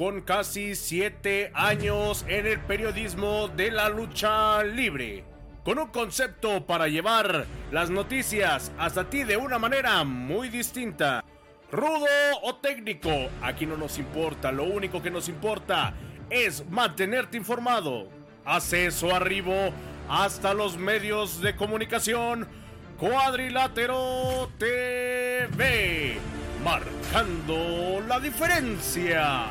con casi 7 años en el periodismo de la lucha libre. Con un concepto para llevar las noticias hasta ti de una manera muy distinta. Rudo o técnico, aquí no nos importa, lo único que nos importa es mantenerte informado. Acceso arribo hasta los medios de comunicación. Cuadrilátero TV, marcando la diferencia.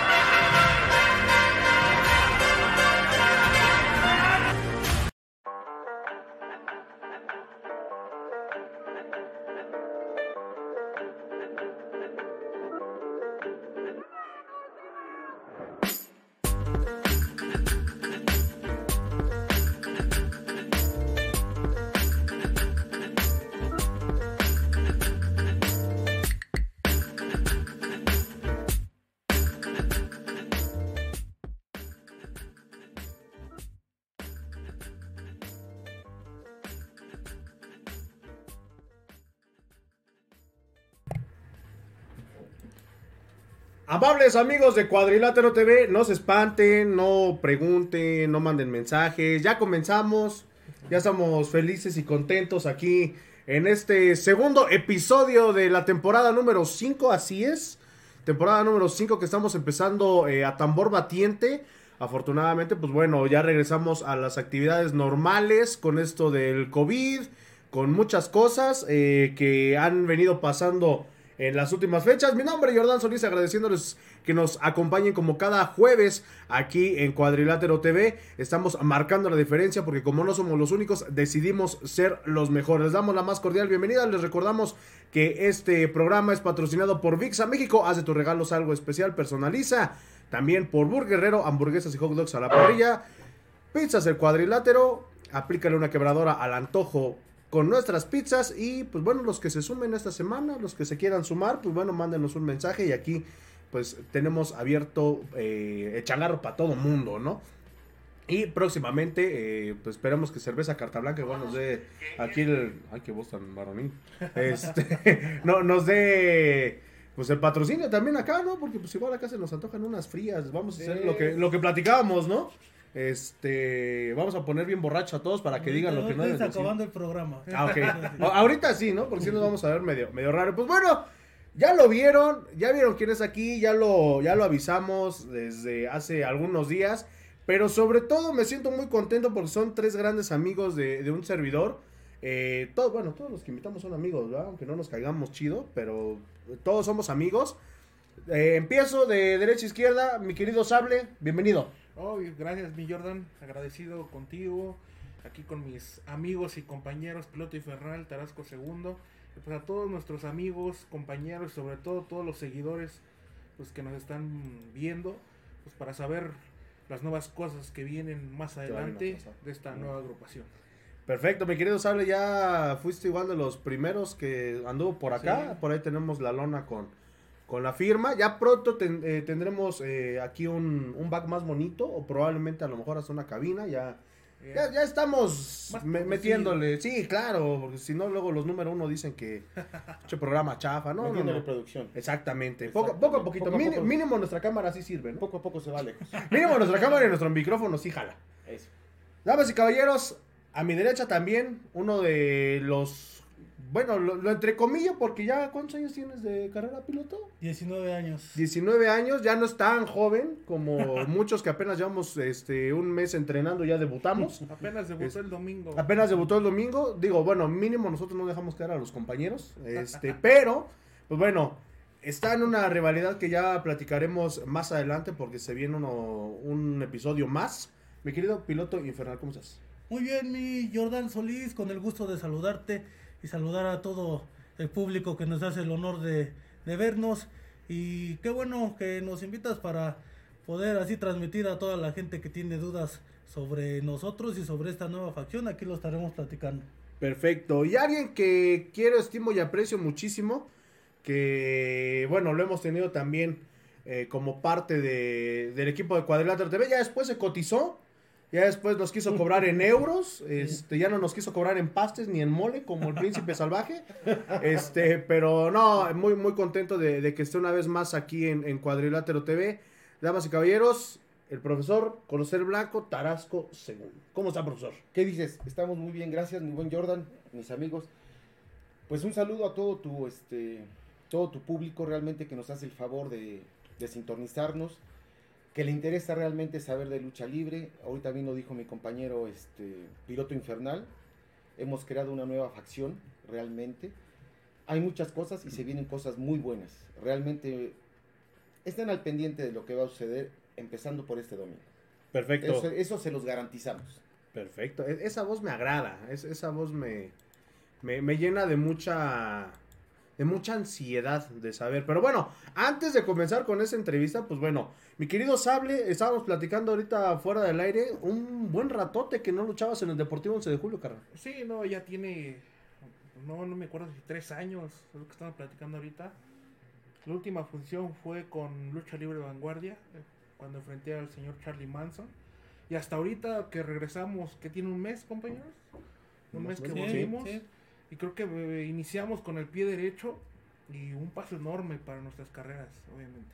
Amables amigos de Cuadrilátero TV, no se espanten, no pregunten, no manden mensajes. Ya comenzamos, ya estamos felices y contentos aquí en este segundo episodio de la temporada número 5, así es. Temporada número 5 que estamos empezando eh, a tambor batiente. Afortunadamente, pues bueno, ya regresamos a las actividades normales con esto del COVID, con muchas cosas eh, que han venido pasando en las últimas fechas. Mi nombre es Jordán Solís, agradeciéndoles que nos acompañen como cada jueves aquí en Cuadrilátero TV. Estamos marcando la diferencia porque como no somos los únicos, decidimos ser los mejores. Les damos la más cordial bienvenida. Les recordamos que este programa es patrocinado por VIXA México. Haz de tus regalos algo especial, personaliza. También por Burguerrero, hamburguesas y hot dogs a la parrilla. Pizzas el cuadrilátero. Aplícale una quebradora al antojo con nuestras pizzas y pues bueno, los que se sumen esta semana, los que se quieran sumar, pues bueno, mándenos un mensaje y aquí pues tenemos abierto eh, el changarro para todo mundo, ¿no? Y próximamente, eh, pues esperamos que Cerveza Carta Blanca igual nos dé aquí el... Ay, qué voz tan varonil. Este, no, nos dé pues el patrocinio también acá, ¿no? Porque pues igual acá se nos antojan unas frías. Vamos a hacer lo que, lo que platicábamos, ¿no? Este, vamos a poner bien borracho a todos para que digan lo que no deben acabando el programa. Ah, Ahorita sí, ¿no? Porque si nos vamos a ver medio, medio raro. Pues bueno, ya lo vieron, ya vieron quién es aquí, ya lo, ya lo avisamos desde hace algunos días. Pero sobre todo me siento muy contento porque son tres grandes amigos de, de un servidor. Eh, todo, bueno, todos los que invitamos son amigos, ¿verdad? Aunque no nos caigamos chido, pero todos somos amigos. Eh, empiezo de derecha a izquierda, mi querido Sable, bienvenido. Oh, y gracias, mi Jordan. Agradecido contigo. Aquí con mis amigos y compañeros, Piloto y Ferral, Tarasco Segundo. Y pues a todos nuestros amigos, compañeros, sobre todo todos los seguidores pues, que nos están viendo, pues para saber las nuevas cosas que vienen más adelante de esta nueva agrupación. Perfecto, mi querido Sable, ya fuiste igual de los primeros que anduvo por acá. Sí. Por ahí tenemos la lona con, con la firma. Ya pronto ten- eh, tendremos eh, aquí un, un back más bonito o probablemente a lo mejor hasta una cabina. Ya, ya, ya estamos me- metiéndole. Sí, claro, porque si no luego los número uno dicen que che programa chafa. No, no, Metiéndole no. producción. Exactamente. Poco, Exactamente. poco a poquito. Poco a poco. Mínimo nuestra cámara sí sirve, ¿no? Poco a poco se vale. Mínimo nuestra cámara y nuestro micrófono sí jala. Eso. Damas y caballeros, a mi derecha también uno de los... Bueno, lo, lo entrecomillo porque ya... ¿Cuántos años tienes de carrera piloto? 19 años. 19 años, ya no es tan joven como muchos que apenas llevamos este, un mes entrenando, ya debutamos. Apenas debutó Es- el domingo. Apenas debutó el domingo. Digo, bueno, mínimo nosotros no dejamos caer a los compañeros. Este, pero, pues bueno, está en una rivalidad que ya platicaremos más adelante porque se viene uno, un episodio más. Mi querido piloto infernal, ¿cómo estás? Muy bien, mi Jordan Solís, con el gusto de saludarte y saludar a todo el público que nos hace el honor de, de vernos. Y qué bueno que nos invitas para poder así transmitir a toda la gente que tiene dudas sobre nosotros y sobre esta nueva facción. Aquí lo estaremos platicando. Perfecto. Y alguien que quiero, estimo y aprecio muchísimo, que bueno, lo hemos tenido también eh, como parte de- del equipo de Cuadrilátero TV, ya después se cotizó, Ya después nos quiso cobrar en euros, este, ya no nos quiso cobrar en pastes ni en mole como el príncipe salvaje. Este, pero no, muy, muy contento de, de que esté una vez más aquí en, en Cuadrilátero TV. Damas y caballeros, el profesor Conocer Blanco Tarasco Según. ¿Cómo está, profesor? ¿Qué dices? Estamos muy bien, gracias, mi buen Jordan, mis amigos. Pues un saludo a todo tu, este, todo tu público realmente que nos hace el favor de, de sintonizarnos, que le interesa realmente saber de lucha libre. Ahorita lo dijo mi compañero, este, Piloto Infernal. Hemos creado una nueva facción, realmente. Hay muchas cosas y se vienen cosas muy buenas. Realmente estén al pendiente de lo que va a suceder, empezando por este domingo. Perfecto. Eso, eso se los garantizamos. Perfecto. E- Esa voz me agrada. es- esa voz me, me, me llena de mucha. De mucha ansiedad de saber. Pero bueno, antes de comenzar con esa entrevista, pues bueno, mi querido Sable, estábamos platicando ahorita fuera del aire. Un buen ratote que no luchabas en el Deportivo 11 de julio, carnal. Sí, no, ya tiene. No, no me acuerdo si tres años, es lo que estamos platicando ahorita. La última función fue con Lucha Libre Vanguardia, cuando enfrenté al señor Charlie Manson. Y hasta ahorita que regresamos, que tiene un mes, compañeros. Un mes que Sí, volvimos. sí. Y creo que eh, iniciamos con el pie derecho y un paso enorme para nuestras carreras, obviamente.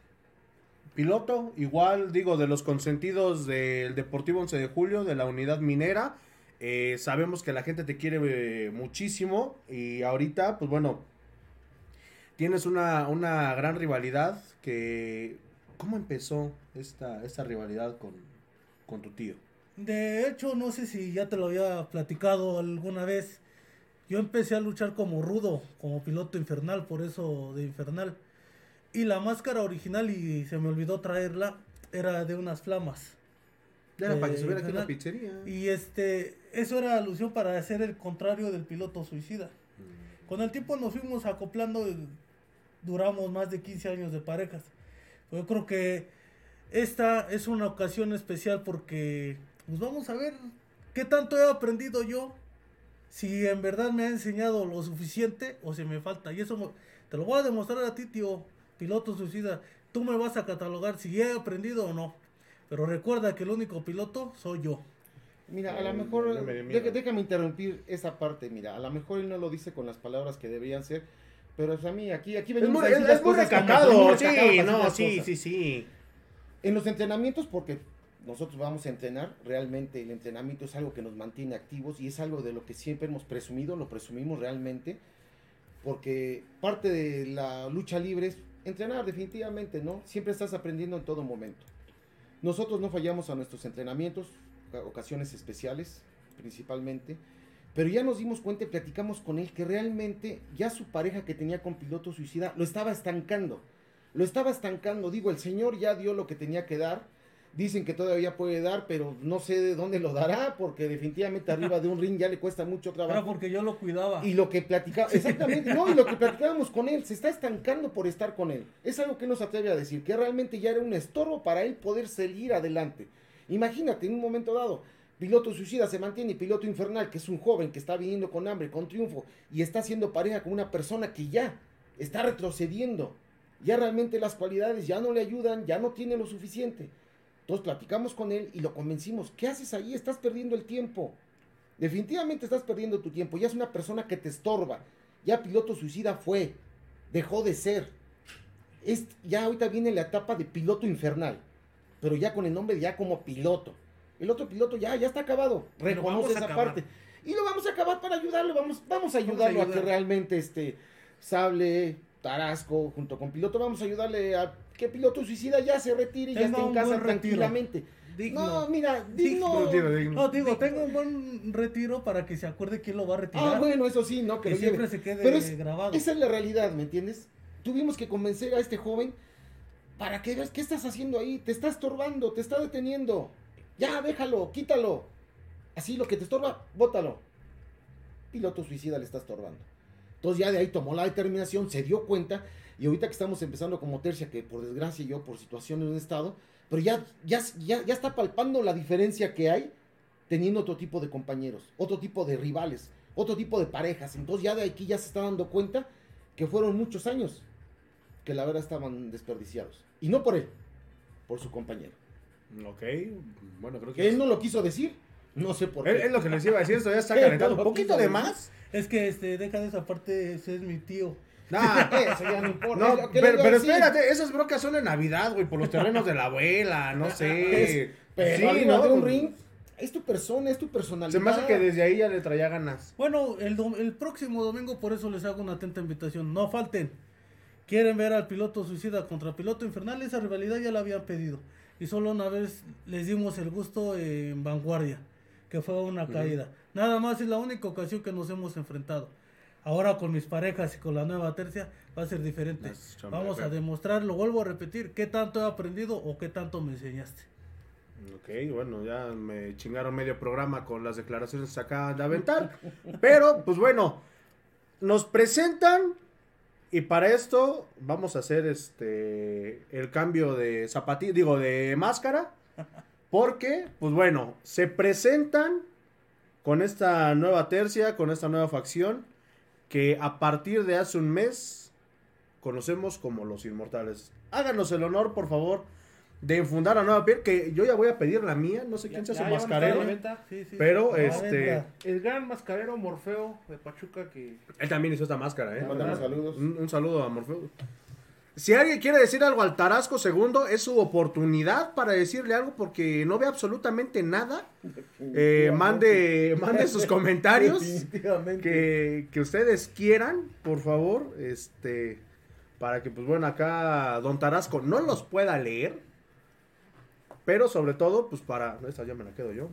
Piloto, igual digo, de los consentidos del Deportivo 11 de julio, de la unidad minera. Eh, sabemos que la gente te quiere eh, muchísimo y ahorita, pues bueno, tienes una, una gran rivalidad que... ¿Cómo empezó esta, esta rivalidad con, con tu tío? De hecho, no sé si ya te lo había platicado alguna vez. Yo empecé a luchar como rudo, como piloto infernal, por eso de infernal. Y la máscara original, y se me olvidó traerla, era de unas flamas. Era para que Eh, se viera aquí la pizzería. Y este, eso era alusión para hacer el contrario del piloto suicida. Con el tiempo nos fuimos acoplando y duramos más de 15 años de parejas. Yo creo que esta es una ocasión especial porque pues vamos a ver qué tanto he aprendido yo. Si en verdad me ha enseñado lo suficiente o si me falta. Y eso me- te lo voy a demostrar a ti, tío, piloto suicida. Tú me vas a catalogar si he aprendido o no. Pero recuerda que el único piloto soy yo. Mira, a lo mejor, déjame interrumpir esa parte, mira, a lo mejor él no lo dice con las palabras que deberían ser, pero pues, a mí aquí, aquí Es venimos muy, a decir es- las es muy cosas recatado, sí, no, sí, sí, sí. En los entrenamientos, porque nosotros vamos a entrenar, realmente el entrenamiento es algo que nos mantiene activos y es algo de lo que siempre hemos presumido, lo presumimos realmente, porque parte de la lucha libre es entrenar definitivamente, ¿no? Siempre estás aprendiendo en todo momento. Nosotros no fallamos a nuestros entrenamientos, ocasiones especiales principalmente, pero ya nos dimos cuenta y platicamos con él que realmente ya su pareja que tenía con piloto suicida lo estaba estancando. Lo estaba estancando, digo, el señor ya dio lo que tenía que dar. Dicen que todavía puede dar, pero no sé de dónde lo dará, porque definitivamente arriba de un ring ya le cuesta mucho Era trabajo. porque yo lo cuidaba. Y lo que platicaba, exactamente, no, y lo que platicábamos con él, se está estancando por estar con él. Es algo que no se atreve a decir, que realmente ya era un estorbo para él poder seguir adelante. Imagínate, en un momento dado, piloto suicida se mantiene y piloto infernal, que es un joven que está viniendo con hambre, con triunfo, y está haciendo pareja con una persona que ya está retrocediendo. Ya realmente las cualidades ya no le ayudan, ya no tiene lo suficiente. Entonces platicamos con él y lo convencimos. ¿Qué haces ahí? Estás perdiendo el tiempo. Definitivamente estás perdiendo tu tiempo. Ya es una persona que te estorba. Ya piloto suicida fue. Dejó de ser. Es, ya ahorita viene la etapa de piloto infernal. Pero ya con el nombre ya como piloto. El otro piloto ya, ya está acabado. Reconoce a esa acabar. parte. Y lo vamos a acabar para ayudarlo. Vamos, vamos a Vamos a ayudarlo a, ayudar. que realmente este Sable, Tarasco, junto con piloto, vamos a ayudarle a que piloto suicida ya se retire y ya esté en casa tranquilamente. Digno. No, mira, digno. No, digo, tengo un buen retiro para que se acuerde quién lo va a retirar. Ah, bueno, eso sí, no, que que lo siempre lleve. se quede Pero es- grabado. Esa es la realidad, ¿me entiendes? Tuvimos que convencer a este joven para que veas qué estás haciendo ahí. Te está estorbando, te está deteniendo. Ya, déjalo, quítalo. Así lo que te estorba, bótalo. Piloto suicida le está estorbando. Entonces ya de ahí tomó la determinación, se dio cuenta. Y ahorita que estamos empezando como tercia, que por desgracia yo por situaciones he estado, pero ya, ya, ya, ya está palpando la diferencia que hay teniendo otro tipo de compañeros, otro tipo de rivales, otro tipo de parejas. Entonces ya de aquí ya se está dando cuenta que fueron muchos años que la verdad estaban desperdiciados. Y no por él, por su compañero. Ok, bueno, creo Que que... él no lo quiso decir. No sé por Es qué. es lo que les iba a decir, esto ya está no ¿Un poquito de más? Es que este, deja de esa parte, ese es mi tío. Nah, Eso ya no importa. No, pero, espérate, esas brocas son en Navidad, güey, por los terrenos de la abuela, no sé. Pero Sí, ¿no? de un ring, es tu persona, es tu personalidad. Se me hace que desde ahí ya le traía ganas. Bueno, el, dom- el próximo domingo por eso les hago una atenta invitación. No falten. Quieren ver al piloto suicida contra piloto infernal, esa rivalidad ya la habían pedido. Y solo una vez les dimos el gusto en vanguardia, que fue una caída. Nada más es la única ocasión que nos hemos enfrentado. Ahora con mis parejas y con la nueva tercia va a ser diferente. Vamos a pero- demostrar, lo vuelvo a repetir, qué tanto he aprendido o qué tanto me enseñaste. Ok, bueno, ya me chingaron medio programa con las declaraciones que acaban de aventar. Pero, pues bueno, nos presentan y para esto vamos a hacer este el cambio de zapatilla, digo, de máscara. Porque, pues bueno, se presentan con esta nueva tercia, con esta nueva facción, que a partir de hace un mes conocemos como los inmortales. Háganos el honor, por favor, de enfundar la nueva piel, que yo ya voy a pedir la mía, no sé quién sea su Ya- ya van a estar a mascarero. Sí, sí. Pero, A este. El gran mascarero Morfeo de Pachuca que Él también hizo esta máscara, ¿eh? Saludos. Un, un saludo a Morfeo. Si alguien quiere decir algo al Tarasco segundo, es su oportunidad para decirle algo porque no ve absolutamente nada. Eh, mande, mande sus comentarios que, que ustedes quieran, por favor, este, para que, pues bueno, acá Don Tarasco no los pueda leer, pero sobre todo, pues para, esta ya me la quedo yo.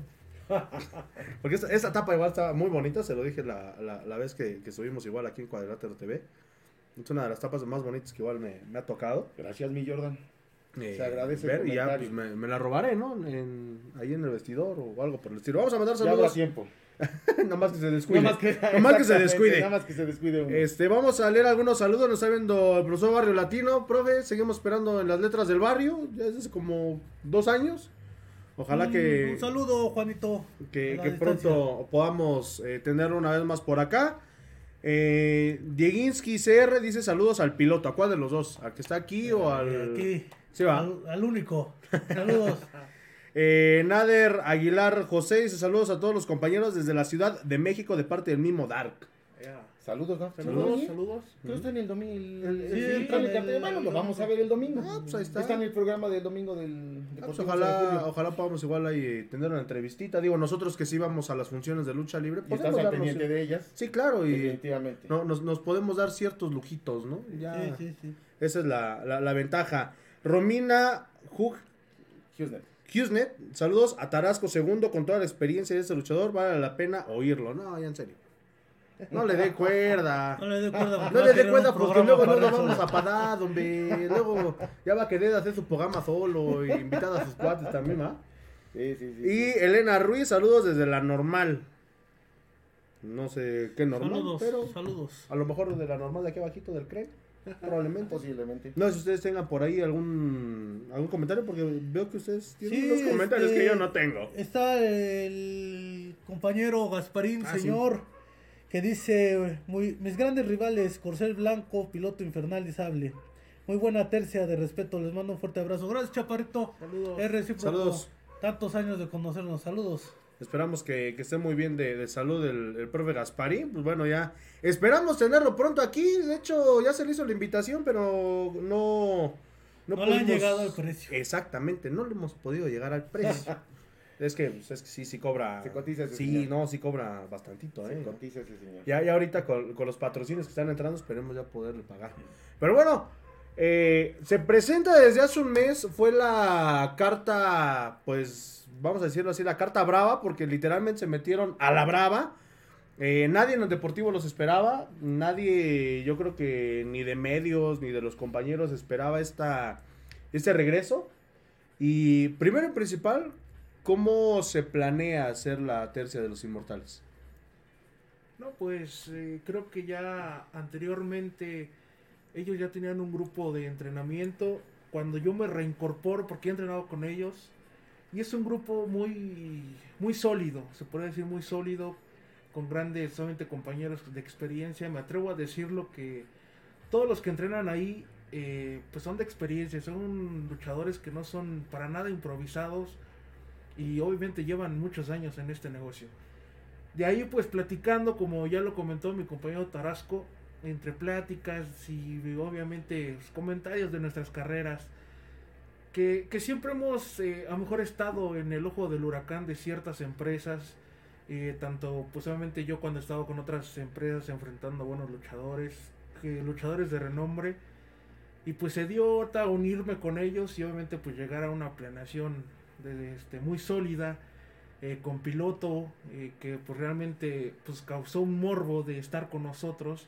Porque esta, esta tapa igual está muy bonita, se lo dije la, la- la vez que, que subimos igual aquí en Cuadrilátero TV. Es una de las tapas más bonitas que igual me, me ha tocado. Gracias, mi Jordan. eh, Se agradece el ver, y ya pues, me, me la robaré, ¿no? En- ahí en el vestidor o algo por el estilo. Vamos a mandar Ya habrá saludos. tiempo. Nada más que se descuide. Nada más que, Nada más que se descuide. Nada más que se descuide uno. Este, vamos a leer algunos saludos. Nos está viendo el profesor Barrio Latino. Profe, seguimos esperando en las letras del barrio. Ya hace como dos años. Ojalá Un- que, Mm, Un saludo, Juanito. que, que pronto podamos eh, tenerlo una vez más por acá. Eh, Dieguinsky CR dice saludos al piloto. ¿A cuál de los dos? ¿Al que está aquí o al...? Aquí. Sí, va. Al, al único. Saludos. Eh, Nader Aguilar José dice saludos a todos los compañeros desde la Ciudad de México de parte del mismo Dark. Saludos, ¿no? Saludos, saludos. Creo que está en el domingo. El, el- Sí, el- bueno, lo vamos a ver el domingo. Ah, pues ahí está. Está en el programa del domingo del. Pues ojalá, ojalá podamos igual ahí tener una entrevistita. Digo, nosotros que sí vamos a las funciones de lucha libre, Y estás al pendiente de ellas. Sí, claro, y Definitivamente. no, nos, nos podemos dar ciertos lujitos, ¿no? Ya, Sí, sí, sí. Esa es la, la- la ventaja. Romina Hug. Hugnesnet, saludos a Tarasco segundo con toda la experiencia de ese luchador, vale la pena oírlo. No, ya en serio. No le dé cuerda. No le dé cuerda. porque No le dé cuerda porque luego no lo vamos a pagar, hombre. Luego ya va a querer hacer su programa solo y invitar a sus cuates también, ¿va? Sí, sí, sí. Y Elena Ruiz, saludos desde la normal. No sé qué normal, Saludos, pero saludos. a lo mejor de la normal de aquí abajito del CRE, probablemente. Posiblemente. No sé si ustedes tengan por ahí algún algún comentario, porque veo que ustedes tienen Sí, unos comentarios este, que yo no tengo. Está el compañero Gasparín, Ah, sí. Que dice, muy, mis grandes rivales, Corcel Blanco, Piloto Infernal y Sable. Muy buena tercia de respeto, les mando un fuerte abrazo. Gracias, Chaparrito. Saludos. Es. Saludos. Tantos años de conocernos, saludos. Esperamos que, que esté muy bien de, de salud el, el profe Gaspari. Pues bueno, ya esperamos tenerlo pronto aquí. De hecho, ya se le hizo la invitación, pero no... No le han llegado al precio. Exactamente, no le hemos podido llegar al precio. es, que, pues, es que sí, sí cobra... Se cotiza ese Sí, señor. no, sí cobra bastantito, Se ¿eh? cotiza ese señor. Ya, ya ahorita con, con los patrocinios que están entrando, esperemos ya poderle pagar. Pero bueno, eh, se presenta desde hace un mes, fue la carta, pues, vamos a decirlo así, la carta brava, porque literalmente se metieron a la brava. Eh, nadie en el Deportivo los esperaba, nadie, yo creo que ni de medios ni de los compañeros esperaba esta, este regreso. Y primero y principal, ¿cómo se planea hacer la tercia de los inmortales? No, pues eh, creo que ya anteriormente ellos ya tenían un grupo de entrenamiento. Cuando yo me reincorporo, porque he entrenado con ellos, y es un grupo muy, muy sólido, se puede decir muy sólido, con grandes, solamente compañeros de experiencia. Me atrevo a decirlo que todos los que entrenan ahí eh, pues son de experiencia, son luchadores que no son para nada improvisados y obviamente llevan muchos años en este negocio. De ahí pues platicando, como ya lo comentó mi compañero Tarasco, entre pláticas y obviamente comentarios de nuestras carreras, que, que siempre hemos eh, a lo mejor estado en el ojo del huracán de ciertas empresas, eh, tanto pues obviamente yo cuando he estado con otras empresas enfrentando buenos luchadores, luchadores de renombre, y pues se dio a unirme con ellos y obviamente pues llegar a una planeación de, este, muy sólida eh, con piloto eh, que pues realmente pues causó un morbo de estar con nosotros.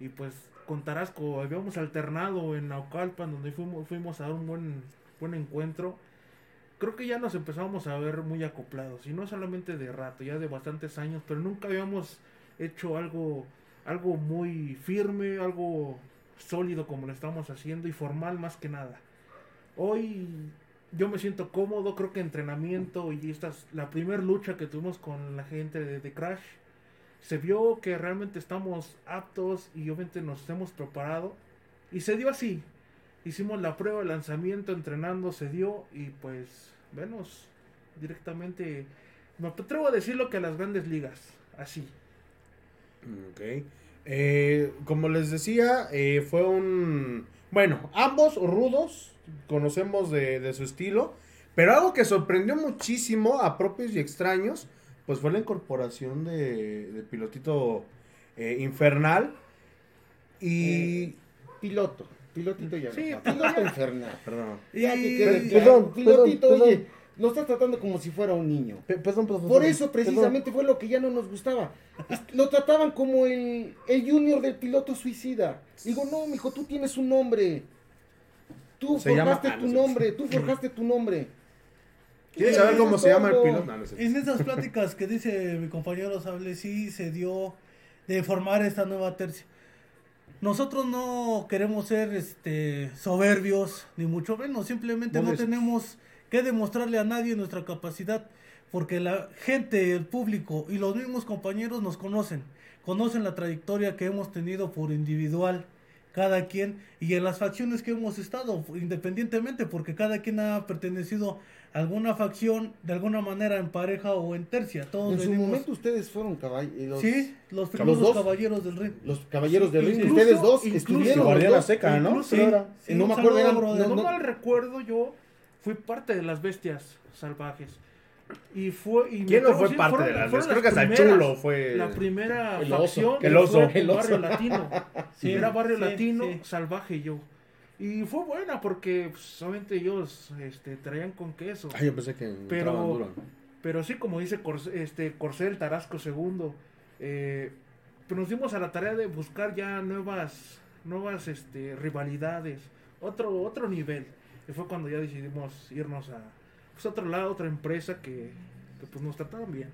Y pues con Tarasco habíamos alternado en Naucalpan donde fuimos, fuimos a dar un buen, buen encuentro. Creo que ya nos empezamos a ver muy acoplados y no solamente de rato ya de bastantes años pero nunca habíamos hecho algo algo muy firme algo sólido como lo estamos haciendo y formal más que nada. Hoy yo me siento cómodo, creo que entrenamiento y esta es la primera lucha que tuvimos con la gente de, Crash. Se vio que realmente estamos aptos y obviamente nos hemos preparado. Y se dio así. Hicimos la prueba de lanzamiento, entrenando, se dio y pues, venos directamente. Me atrevo a decirlo que a las grandes ligas, así. Ok. Eh, como les decía, eh, fue un... Bueno, ambos rudos, conocemos de, su estilo, pero algo que sorprendió muchísimo a propios y extraños, pues fue la incorporación de, Pilotito eh, Infernal y... Eh, piloto, pilotito ya. Sí, piloto infernal. Perdón. perdón, pilotito, oye, lo estás tratando como si fuera un niño. Por eso precisamente fue lo que ya no nos gustaba. Lo trataban como el, el junior del piloto suicida. Digo, no, mijo, tú tienes un nombre. Tú forjaste tu nombre, tú forjaste tu nombre. ¿Quieres saber cómo se llama el piloto? en esas pláticas que dice mi compañero Sable, sí se dio de formar esta nueva tercia. Nosotros no queremos ser este soberbios, ni mucho menos, simplemente no tenemos que demostrarle a nadie nuestra capacidad, porque la gente, el público y los mismos compañeros nos conocen, conocen la trayectoria que hemos tenido por individual cada quien y en las facciones que hemos estado independientemente porque cada quien ha pertenecido a alguna facción de alguna manera en pareja o en tercia. Todos en su momento ustedes fueron caballeros sí los primeros caballeros del ring. Los caballeros del ring. Ustedes dos estuvieron guardia seca no sí, no me acuerdo no, no mal recuerdo yo fui parte de las bestias salvajes y fue, y ¿Quién no fue parte de las dos? Creo que hasta el chulo fue. La primera el facción el oso, el Barrio Latino. sí, era Barrio Latino, salvaje yo. Y fue buena porque pues, solamente ellos este, traían con queso. Ay, yo pensé que pero, duro. pero sí, como dice este, Corcel Tarasco II, eh, pues nos dimos a la tarea de buscar ya nuevas, nuevas este, rivalidades, otro, otro nivel. Y fue cuando ya decidimos irnos a, pues otro lado, otra empresa que, que pues nos trataron bien.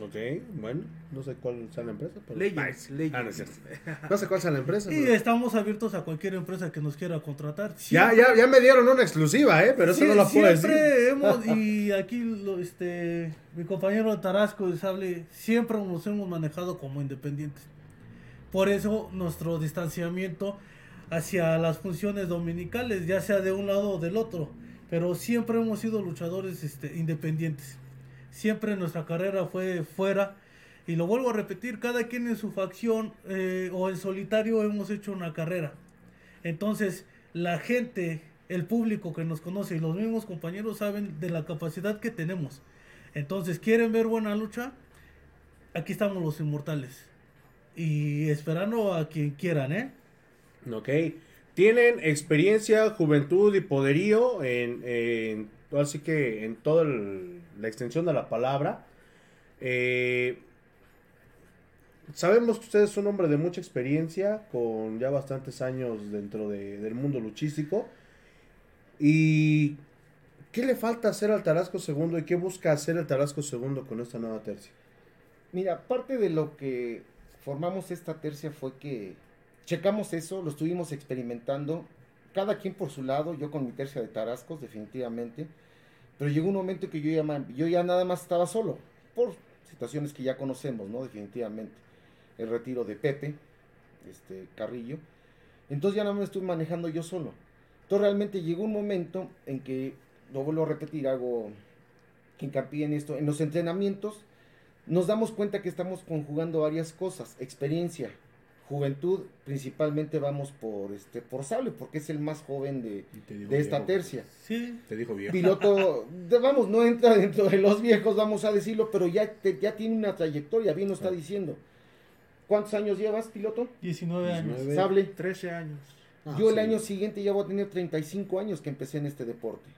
Ok, bueno, no sé cuál sea la empresa. Pero... Legends, Ah, no, no, sé cuál sea la empresa. Y estamos abiertos a cualquier empresa que nos quiera contratar. Ya, ya, ya me dieron una exclusiva, ¿eh? Pero eso no la puedo decir. Hemos, y aquí lo, este, mi compañero Tarasco de Sable, siempre nos hemos manejado como independientes. Por eso nuestro distanciamiento hacia las funciones dominicales, ya sea de un lado o del otro pero siempre hemos sido luchadores este, independientes. Siempre nuestra carrera fue fuera. Y lo vuelvo a repetir, cada quien en su facción eh, o en solitario hemos hecho una carrera. Entonces, la gente, el público que nos conoce y los mismos compañeros saben de la capacidad que tenemos. Entonces, ¿quieren ver buena lucha? Aquí estamos los inmortales. Y esperando a quien quieran, ¿eh? Ok. Tienen experiencia, juventud y poderío en, así que en toda la extensión de la palabra. Eh, sabemos que usted es un hombre de mucha experiencia, con ya bastantes años dentro del mundo luchístico. ¿Y qué le falta hacer al Tarasco II y qué busca hacer el Tarasco II con esta nueva tercia? Mira, parte de lo que formamos esta tercia fue que checamos eso, lo estuvimos experimentando, cada quien por su lado, yo con mi tercia de tarascos, definitivamente, pero llegó un momento que yo ya, yo ya nada más estaba solo, por situaciones que ya conocemos, ¿no? Definitivamente. El retiro de Pepe, este, Carrillo, Entonces ya no me estoy manejando yo solo. Entonces realmente llegó un momento en que, lo vuelvo a repetir, hago hincapié en esto, en los entrenamientos nos damos cuenta que estamos conjugando varias cosas, experiencia, juventud, principalmente vamos por este por Sable, porque es el más joven de, de esta tercia. Sí. Te dijo viejo. Piloto, de- vamos, no entra dentro de los viejos, vamos a decirlo, pero ya, te- ya tiene una trayectoria, bien lo está diciendo. ¿Cuántos años llevas, piloto? 19 años. 19. Sable. 13 años. Ah, Yo el sí. año siguiente ya voy a tener 35 años que empecé en este deporte.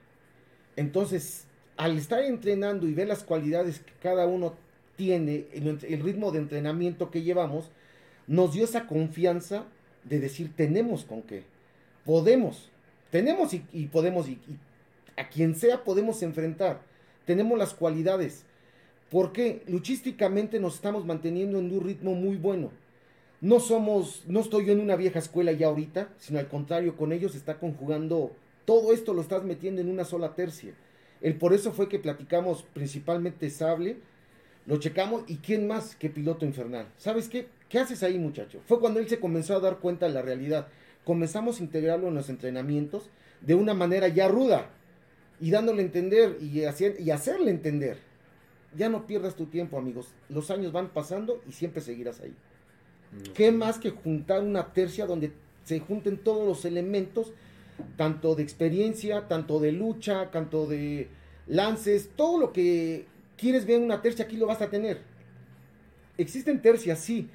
Entonces, al estar entrenando y ver las cualidades que cada uno tiene, el, el ritmo de entrenamiento que llevamos, nos dio esa confianza de decir, tenemos con qué, podemos, tenemos y, podemos, y, y a quien sea podemos enfrentar, tenemos las cualidades. porque Luchísticamente nos estamos manteniendo en un ritmo muy bueno no somos, no estoy yo en una vieja escuela ya ahorita, sino al contrario, con ellos está conjugando, todo esto lo estás metiendo en una sola tercia. El por eso fue que platicamos principalmente Sable, lo checamos y quién más que piloto infernal. ¿Sabes qué? ¿Qué haces ahí, muchacho? Fue cuando él se comenzó a dar cuenta de la realidad. Comenzamos a integrarlo en los entrenamientos de una manera ya ruda y dándole a entender y, hacer, y hacerle entender. Ya no pierdas tu tiempo, amigos. Los años van pasando y siempre seguirás ahí. ¿Qué más que juntar una tercia donde se junten todos los elementos, tanto de experiencia, tanto de lucha, tanto de lances, todo lo que quieres ver en una tercia aquí lo vas a tener. Existen tercias, sí,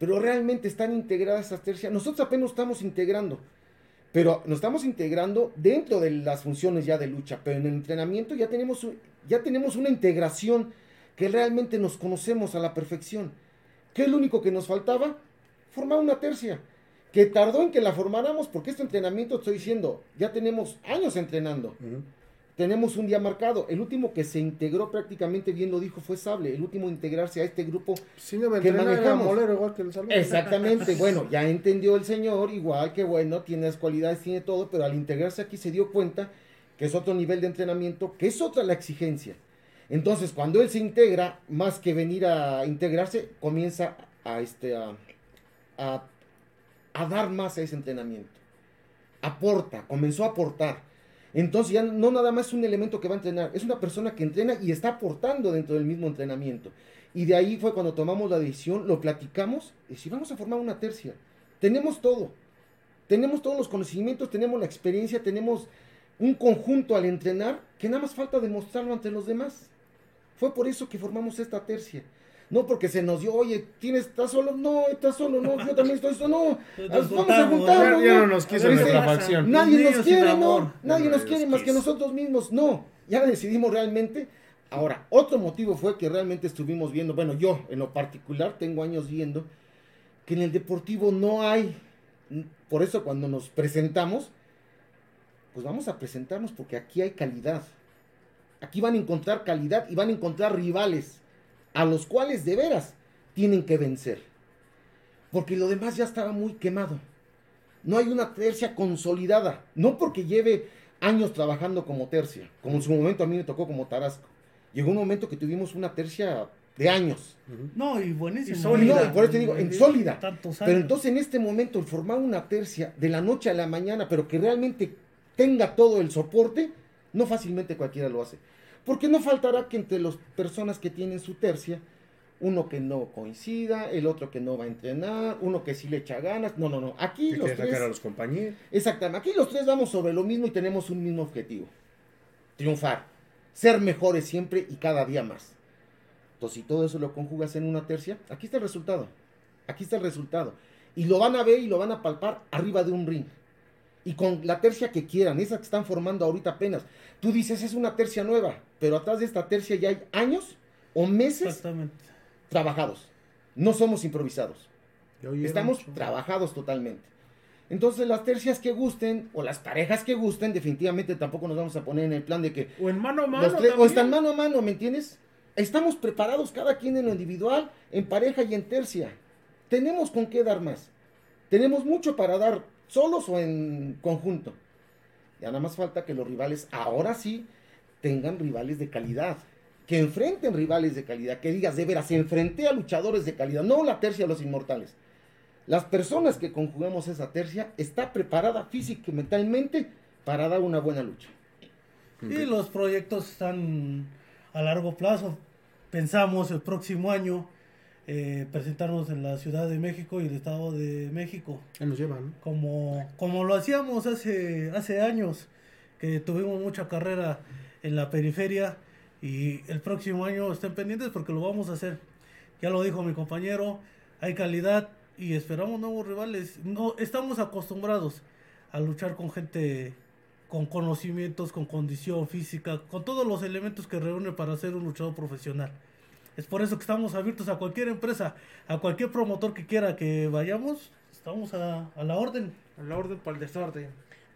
pero realmente están integradas esas tercias. Nosotros apenas estamos integrando, pero nos estamos integrando dentro de las funciones ya de lucha, pero en el entrenamiento ya tenemos, ya tenemos una integración que realmente nos conocemos a la perfección. ¿Qué es lo único que nos faltaba? Formar una tercia. Que tardó en que la formáramos porque este entrenamiento, estoy diciendo, ya tenemos años entrenando. Tenemos un día marcado. El último que se integró prácticamente, bien lo dijo, fue Sable. El último a integrarse a este grupo. Sí, debe que manejamos. molero igual que el. Exactamente. bueno, ya entendió el señor, igual que bueno, tiene las cualidades, tiene todo, pero al integrarse aquí se dio cuenta que es otro nivel de entrenamiento, que es otra la exigencia. Entonces, cuando él se integra, más que venir a integrarse, comienza a, este, a, a, a dar más a ese entrenamiento. Aporta, comenzó a aportar. Entonces ya no nada más es un elemento que va a entrenar, es una persona que entrena y está aportando dentro del mismo entrenamiento. Y de ahí fue cuando tomamos la decisión, lo platicamos y si vamos a formar una tercia. Tenemos todo. Tenemos todos los conocimientos, tenemos la experiencia, tenemos un conjunto al entrenar que nada más falta demostrarlo ante los demás. Fue por eso que formamos esta tercia. No porque se nos dio, oye, ¿tienes, estás solo? No, estás solo, no, yo también estoy solo, no. Nos Vamos a. Ya, ya no nos quiso nuestra facción. Nadie nos quiere, no. Nadie nos no quiere más que nosotros mismos. No. Ya decidimos realmente. Ahora, otro motivo fue que realmente estuvimos viendo, bueno, yo en lo particular tengo años viendo que en el deportivo no hay. Por eso cuando nos presentamos, pues vamos a presentarnos porque aquí hay calidad. Aquí van a encontrar calidad y van a encontrar rivales a los cuales de veras tienen que vencer. Porque lo demás ya estaba muy quemado. No hay una tercia consolidada. No porque lleve años trabajando como tercia, como en su momento a mí me tocó como Tarasco. Llegó un momento que tuvimos una tercia de años. No, y buenísimo. Y sólida. No, por eso te digo, en sólida. Pero entonces en este momento el formar una tercia de la noche a la mañana, pero que realmente tenga todo el soporte, no fácilmente cualquiera lo hace. Porque no faltará que entre las personas que tienen su tercia, uno que no coincida, el otro que no va a entrenar, uno que sí le echa ganas. No, no, no. Aquí los sacar a tres, los compañeros. exactamente, aquí los tres vamos sobre lo mismo y tenemos un mismo objetivo. Triunfar. Ser mejores siempre y cada día más. Entonces, si todo eso lo conjugas en una tercia, aquí está el resultado. Aquí está el resultado. Y lo van a ver y lo van a palpar arriba de un ring. Y con la tercia que quieran, esa que están formando ahorita apenas. Tú dices, es una tercia nueva, pero atrás de esta tercia ya hay años o meses trabajados. No somos improvisados. Estamos chavos. trabajados totalmente. Entonces, las tercias que gusten o las parejas que gusten, definitivamente tampoco nos vamos a poner en el plan de que O en mano a mano. o están mano a mano, ¿me entiendes? Estamos preparados cada quien en lo individual, en pareja y en tercia. Tenemos con qué dar más. Tenemos mucho para dar, solos o en conjunto. Ya nada más falta que los rivales, ahora sí, tengan rivales de calidad. Que enfrenten rivales de calidad. Que digas, de veras, enfrenté a luchadores de calidad. No la tercia de los inmortales. las personas que conjugamos esa tercia está preparada física y mentalmente para dar una buena lucha. Y los proyectos están a largo plazo. Pensamos el próximo año eh, presentarnos en la Ciudad de México y el Estado de México. Nos llevan. Como, como lo hacíamos hace, hace años, que tuvimos mucha carrera en la periferia. Y el próximo año estén pendientes porque lo vamos a hacer. Ya lo dijo mi compañero, hay calidad y esperamos nuevos rivales. No, estamos acostumbrados a luchar con gente con conocimientos, con condición física, con todos los elementos que reúne para ser un luchador profesional. Es por eso que estamos abiertos a cualquier empresa, a cualquier promotor que quiera que vayamos, estamos a, a la orden. A la orden para el desorden.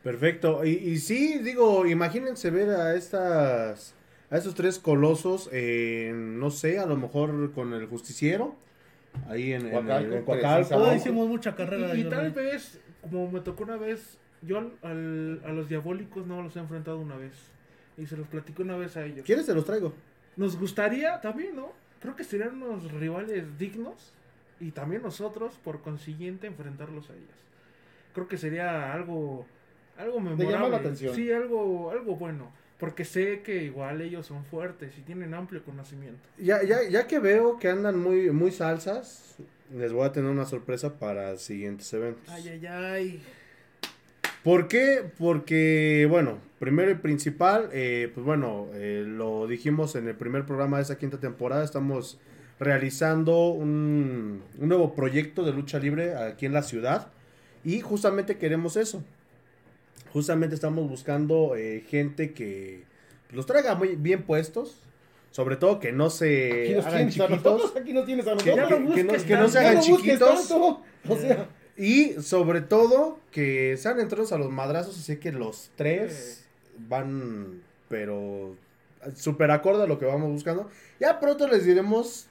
Perfecto. Y, y sí, digo, imagínense ver a estas a estos tres colosos, eh, no sé, a lo mejor con el justiciero, ahí en, Coacalco, en Coacalco. Hicimos mucha carrera. Y, y tal vez, como me tocó una vez, yo al- al- a los diabólicos no los he enfrentado una vez. Y se los platico una vez a ellos. ¿Quieres? Se los traigo. Nos gustaría también, ¿no? Creo que serían unos rivales dignos. Y también nosotros, por consiguiente, enfrentarlos a ellos. Creo que sería algo, algo memorable. llamar la atención. Sí, algo, algo bueno. Porque sé que igual ellos son fuertes y tienen amplio conocimiento. Ya, ya, ya que veo que andan muy, muy salsas, les voy a tener una sorpresa para siguientes eventos. Ay, ay, ay. ¿Por qué? Porque, bueno, primero y principal, eh, pues bueno, eh, lo dijimos en el primer programa de esta quinta temporada, estamos realizando un, un nuevo proyecto de lucha libre aquí en la ciudad y justamente queremos eso. Justamente estamos buscando eh, gente que los traiga muy bien puestos, sobre todo que no Aquí se nos hagan chiquitos. nosotros, aquí nos tienes a Que, nosotros. que- que no, busques que no se hagan no chiquitos. tanto. O sea, Y sobre todo que sean entrados a los madrazos sé que los tres van, pero súper acorde a lo que vamos buscando. Ya pronto les diremos,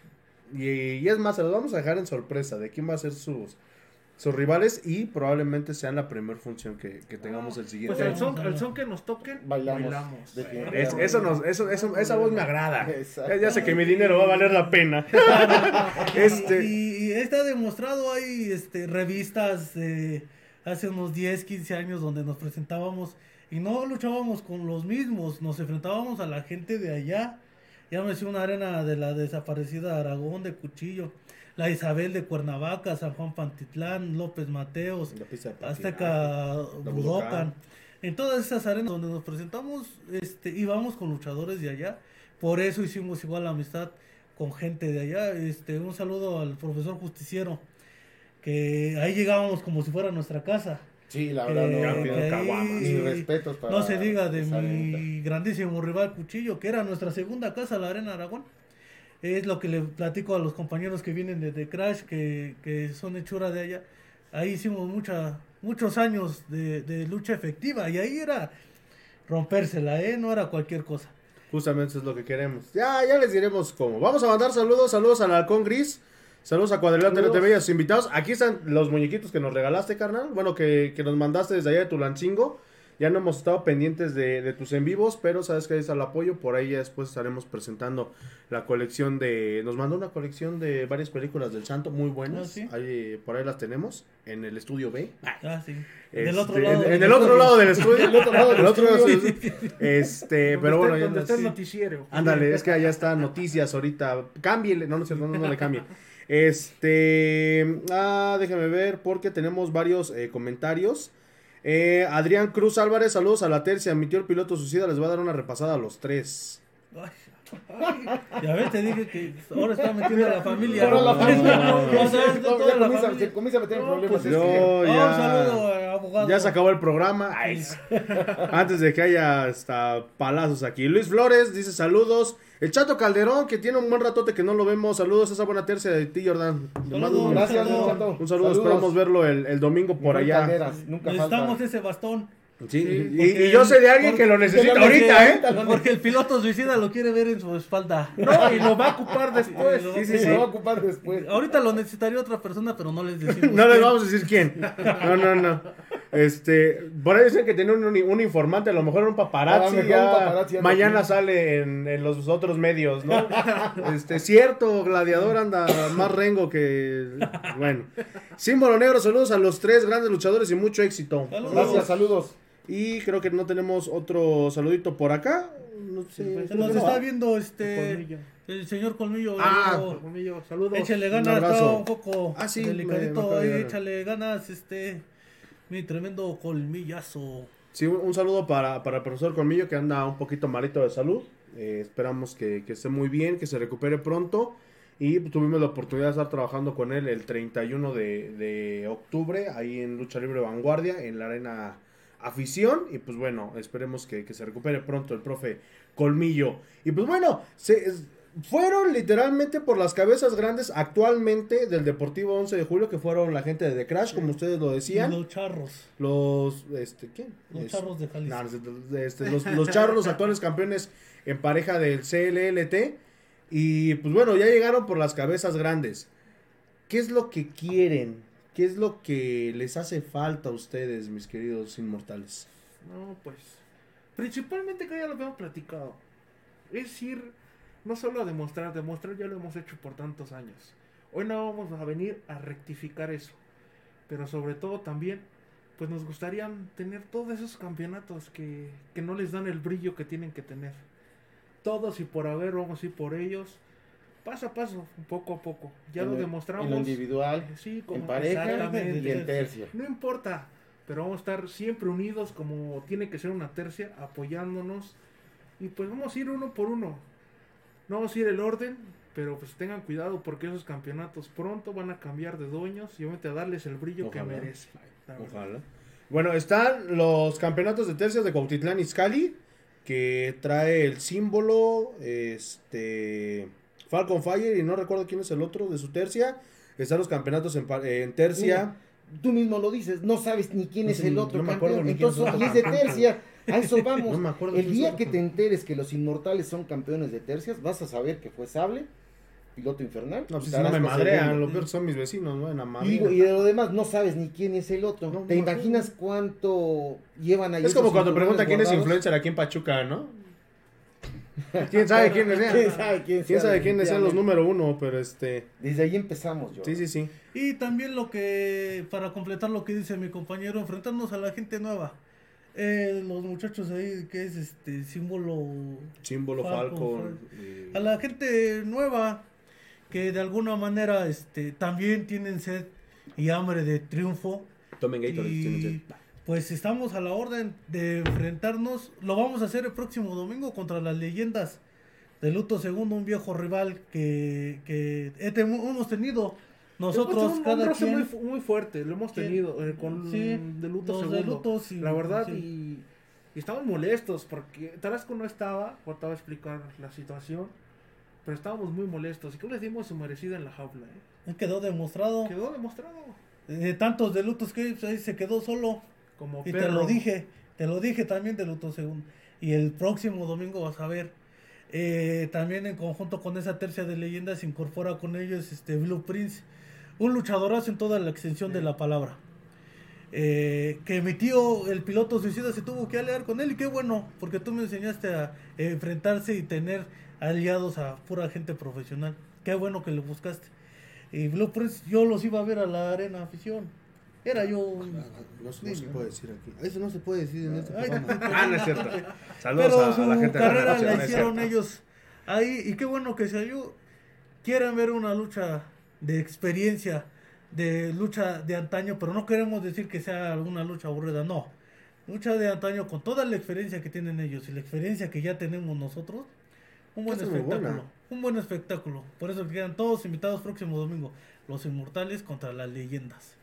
y, y es más, se los vamos a dejar en sorpresa de quién va a ser sus, sus rivales y probablemente sean la primera función que, que tengamos el siguiente. Pues año. son, al son que nos toquen, Bailamos. bailamos. Definitivamente. Es- eso nos, eso, eso- esa voz me agrada. Ya, ya sé que mi dinero va a valer la pena. este, Y, y está demostrado, hay este, revistas de hace unos 10, 15 años donde nos presentábamos y no luchábamos con los mismos, nos enfrentábamos a la gente de allá. Ya me hice una arena de la desaparecida Aragón de Cuchillo, la Isabel de Cuernavaca, San Juan Pantitlán, López Mateos. Azteca Budokan. En todas esas arenas donde nos presentamos, este, íbamos con luchadores de allá. Por eso hicimos igual amistad con gente de allá. Este, un saludo al profesor justiciero, que ahí llegábamos como si fuera nuestra casa. Sí, la verdad, no. Caguamas. respetos para no se diga de mi grandísimo rival Cuchillo, que era nuestra segunda casa, la Arena Aragón. Es lo que le platico a los compañeros que vienen de, de Crash, que, que son hechura de allá. Ahí hicimos mucha, muchos años de, de lucha efectiva y ahí era rompérsela, ¿eh? No era cualquier cosa. Justamente es lo que queremos. Ya, ya les diremos cómo. Vamos a mandar saludos, saludos al Halcón Gris. Saludos a Cuadrilátero. TV y a sus invitados. Aquí están los muñequitos que nos regalaste, carnal. Bueno, que, que nos mandaste desde allá de Tulancingo. Ya no hemos estado pendientes de, de tus en vivos, pero sabes que ahí está el apoyo. Por ahí ya después estaremos presentando la colección de... Nos mandó una colección de varias películas del Santo muy buenas. Ah, ¿sí? Ahí, por ahí las tenemos en el estudio B. Ah, sí. Este, Del otro en- lado. en, del el otro lado del estudio. Del otro lado del El otro lado del estudio. estudio. Este, pero está- bueno, ya donde no- está el noticiero. Ándale, es que allá está noticias ahorita. Cámbiele, no, no cierto, no, no le cambie. Este, ah, déjame ver, porque tenemos varios eh, comentarios. Eh, Adrián Cruz Álvarez, saludos a la tercia. Mi tío el piloto suicida les va a dar una repasada a los tres. Ay, ay, ya ves, te dije que ahora está metiendo a la familia. Ahora la No, familia, no, no, no, no, ya se comienza a meter en No, problemas. pues es yo- que- Oh, Ah, ya. un saludo, eh, abogado. Ya se acabó el programa. Ay, antes de que haya hasta palazos aquí. Luis Flores dice saludos. El Chato Calderón, que tiene un buen ratote que no lo vemos. Saludos a esa buena tercia de ti. Le mando un, Gracias, saludo. un saludo, esperamos verlo el, el domingo por allá. nunca Necesitamos falta. ese bastón. Sí, y- yo sé de alguien porque- que lo necesita porque- ahorita, ¿eh? porque- el piloto suicida lo quiere ver en su espalda. No, y lo va a ocupar después. Sí, Sí, se va a ocupar después. Ahorita lo necesitaría otra persona, pero no les decimos. No les vamos a decir quién. No, no, no. Este, por ahí dicen que tiene un, un informante, a lo mejor un paparazzi. A lo mejor ya un paparazzi mañana sale en, en los otros medios, ¿no? Este, cierto, Gladiador anda más rengo que. Bueno. Símbolo negro, saludos a los tres grandes luchadores y mucho éxito. Saludos. Gracias, saludos. Y creo que no tenemos otro saludito por acá. No sé. pues, Se nos está viendo este el señor Colmillo. Ah, amigo. Colmillo, saludos. Échale Un ganas, está un poco Ah, sí, me- me delicadito ahí, échale ganas, este, mi tremendo colmillazo. Sí, un, saludo para, para el profesor Colmillo que anda un poquito malito de salud. Eh, esperamos que, que esté muy bien, que se recupere pronto. Y tuvimos la oportunidad de estar trabajando con él el 31 de, de octubre, ahí en Lucha Libre Vanguardia, en la Arena Afición. Y pues bueno, esperemos que, que se recupere pronto el profe Colmillo. Y pues bueno, se, fueron literalmente por las cabezas grandes actualmente del Deportivo 11 de julio, que fueron la gente de The Crash, como ustedes lo decían. Los charros, Los, este, ¿quién? los Es- charros de Jalisco. este, los, los charros, los actuales campeones en pareja del CLLT. Y pues bueno, ya llegaron por las cabezas grandes. ¿Qué es lo que quieren? ¿Qué es lo que les hace falta a ustedes, mis queridos inmortales? No, pues. Principalmente que ya lo habíamos platicado. Es ir no solo a demostrar, demostrar ya lo hemos hecho por tantos años. Hoy no vamos a venir a rectificar eso. Pero sobre todo también, pues nos gustaría tener todos esos campeonatos que, que no les dan el brillo que tienen que tener. Todos y por haber, vamos a ir por ellos. Paso a paso, poco a poco. Ya En lo demostramos. En lo individual, Sí, como en pareja y en tercia. No importa, pero vamos a estar siempre unidos como tiene que ser una tercia, apoyándonos. Y pues vamos a ir uno por uno. No vamos a ir el orden, pero pues tengan cuidado porque esos campeonatos pronto van a cambiar de dueños y obviamente a darles el brillo que Ojalá. merecen. Ojalá. Bueno, están los campeonatos de tercias de Cuautitlán Izcalli, que trae el símbolo, este, Falcon Fire, y no recuerdo quién es el otro de su tercia. Están los campeonatos en, en tercia. Tú mismo lo dices, no sabes ni quién No es el no otro me acuerdo campeón. ni quién es Entonces, otro y es de tercia. A eso vamos. No me acuerdo el día que te enteres que los inmortales son campeones de tercias, vas a saber que fue Sable, piloto infernal. No, pues si no me madrean, segundo. lo peor son mis vecinos, ¿no? En la Y, madre. digo, y de lo demás no sabes ni quién es el otro. No, ¿Te no imaginas cuánto llevan ahí? Es como cuando preguntan quién es influencer aquí en Pachuca, ¿no? ¿Quién sabe quién es? ¿Quién sabe quién ¿Quién sabe quiénes sean los número uno? Pero este... Desde ahí empezamos, yo. Sí, sí, sí. Y también lo que, para completar lo que dice mi compañero, enfrentarnos a la gente nueva. Eh, los muchachos ahí, que es este símbolo Símbolo Falcon, Falcon. a la gente nueva que de alguna manera este también tienen sed y hambre de triunfo Tomen Gatorade, tienen y sed. pues estamos a la orden de enfrentarnos lo vamos a hacer el próximo domingo contra las leyendas de Luto Segundo un viejo rival que, que hemos tenido nosotros un- un cada roce quien muy, muy fuerte, lo hemos tenido eh, con Sí, de luto de segundo. la verdad, sí. y, y estamos molestos porque Tarasco no estaba, ahorita voy a explicar la situación, pero estábamos muy molestos y creo que les dimos su merecida en la jaula. ¿eh? quedó demostrado Quedó demostrado de tantos de Lutos que ahí se quedó solo como Y te lo dije, te lo dije también de Luto Segundo. Y el próximo domingo vas a ver. eh, también en conjunto con esa tercia de leyendas se incorpora con ellos este Blue Prince, un luchadorazo en toda la extensión de la palabra. Eh, que mi tío, el piloto suicida, se tuvo que aliar con él y qué bueno, porque tú me enseñaste a enfrentarse y tener aliados a pura gente profesional. Qué bueno que lo buscaste. Y Blue Prince, yo los iba a ver a la arena afición. Era yo. No, se- no se puede decir aquí. Eso no se puede decir en este Ay, programa. Ah, no es cierto. Saludos Pero a, a su la gente de la carrera nación, la no es hicieron ellos ahí y qué bueno que salió. Quieren ver una lucha de experiencia, de lucha de antaño, pero no queremos decir que sea alguna lucha aburrida, no. Lucha de antaño con toda la experiencia que tienen ellos y la experiencia que ya tenemos nosotros. Un buen espectáculo. Un buen espectáculo. Por eso quedan todos invitados próximo domingo. Los inmortales contra las leyendas.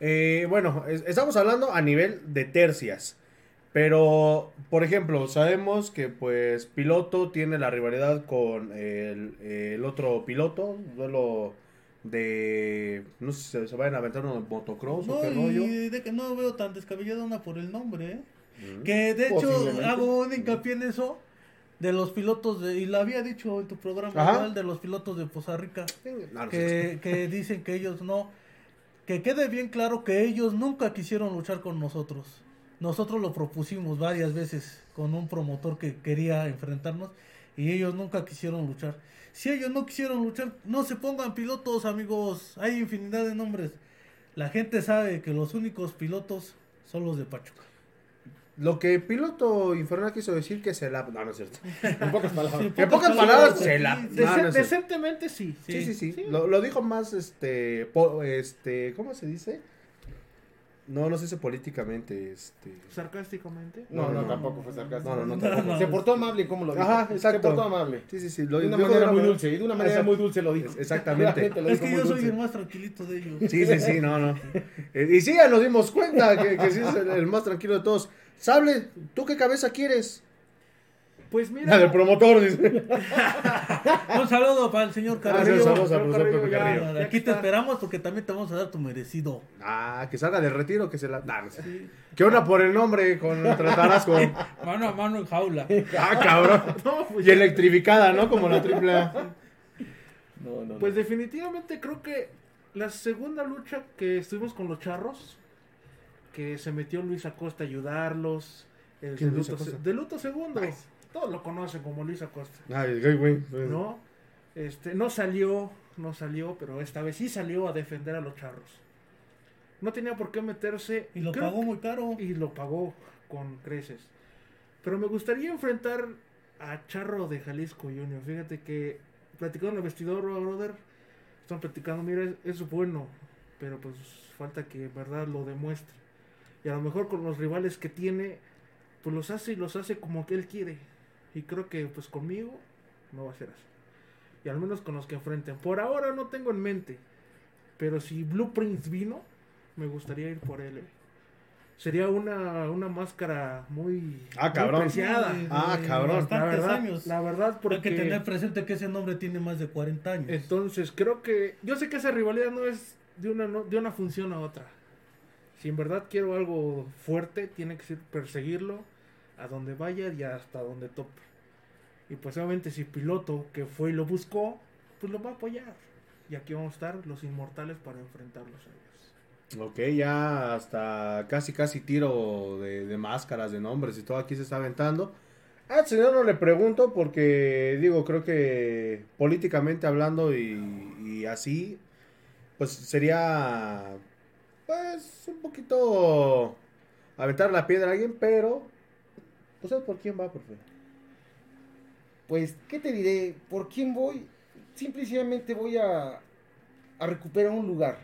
Eh, bueno, es- estamos hablando a nivel de tercias. Pero, por ejemplo, sabemos que pues piloto tiene la rivalidad con el, el otro piloto, duelo de... No sé si se, vayan a aventar unos motocross o No, qué rollo. de que no veo tan descabellada una por el nombre, ¿eh? Mm. Que de hecho hago un hincapié en eso de los pilotos de, y lo había dicho en tu programa igual, de los pilotos de Poza Rica No, que, que dicen que ellos no que quede bien claro que ellos nunca quisieron luchar con nosotros. Nosotros lo propusimos varias veces con un promotor que quería enfrentarnos y ellos nunca quisieron luchar. Si ellos no quisieron luchar, no se pongan pilotos, amigos. Hay infinidad de nombres. La gente sabe que los únicos pilotos son los de Pachuca. Lo que piloto infernal quiso decir que se la. No, no es cierto. En pocas palabras. Sí, En pocas palabras, se la. sí, no, no decentemente sí. Sí, sí, sí. Lo, lo dijo más, este, po- este, ¿cómo se dice? No, no se dice políticamente, este. Sarcásticamente. No, no, No, tampoco fue sarcástico. No, no, no, tampoco. Se portó amable, ¿cómo lo dijo? Ajá, exacto. Se portó amable. Sí, sí, sí. Lo De una dijo manera muy dulce, y de una manera muy dulce lo dijo. Es- exactamente. Es que yo soy el más tranquilito de ellos. Sí, sí, sí, no, no. Eh, Y sí, ya nos dimos cuenta que, que sí es el, el más tranquilo de todos. Sable, ¿tú qué cabeza quieres? Pues La mira. del promotor, dice. Un saludo para el señor Gracias, Carrillo. saludos al señor profesor Carrillo, Pepe ya. Carrillo. Aquí te está. esperamos porque también te vamos a dar tu merecido. Ah, que salga del retiro, que se la. Sé. ¿Qué onda por el nombre con Tarasco? Mano a mano en jaula. Ah, cabrón. No, pues, Y electrificada, ¿no? Como la triple A. No, no, pues no. definitivamente creo que la segunda lucha que estuvimos con los charros, que se metió Luis Acosta a ayudarlos. El ¿Quién de, luto, Acosta? de luto segundo. Todos lo conocen como Luis Acosta. Ay, güey, güey. ¿No? Este, no salió, no salió, pero esta vez sí salió a defender a los charros. No tenía por qué meterse. Y lo creo pagó muy caro. y lo pagó con creces. Pero me gustaría enfrentar a Charro de Jalisco Junior. Fíjate que platicando en el vestidor, brother, están platicando, mira, es, es bueno, pero pues falta que en verdad lo demuestre. Y a lo mejor con los rivales que tiene, pues los hace y los hace como que él quiere. Y creo que pues conmigo no va a ser así. Y al menos con los que enfrenten. Por ahora no tengo en mente. Pero si Blueprints vino, me gustaría ir por él. eh. Sería una, una máscara muy, Ah, muy cabrón. preciada. Sí, Ah, de cabrón. La Bastantes verdad, años. la verdad porque Hay que tener presente que ese nombre tiene más de 40 años. entonces creo que yo sé que esa rivalidad no es de una no- de una función a otra. Si en verdad quiero algo fuerte, tiene que ser perseguirlo a donde vaya y hasta donde tope. Y pues obviamente si piloto que fue y lo buscó, pues lo va a apoyar. Y aquí vamos a estar los inmortales para enfrentarlos a ellos. Ok, ya hasta casi casi tiro de, máscaras, de nombres y todo aquí se está aventando. Al señor no le pregunto porque digo, creo que políticamente hablando y, y así, pues sería pues un poquito aventar la piedra a alguien, pero pues ¿sabes por quién va, profe? Pues, ¿qué te diré? ¿Por quién voy? Simple y sencillamente voy a, a recuperar un lugar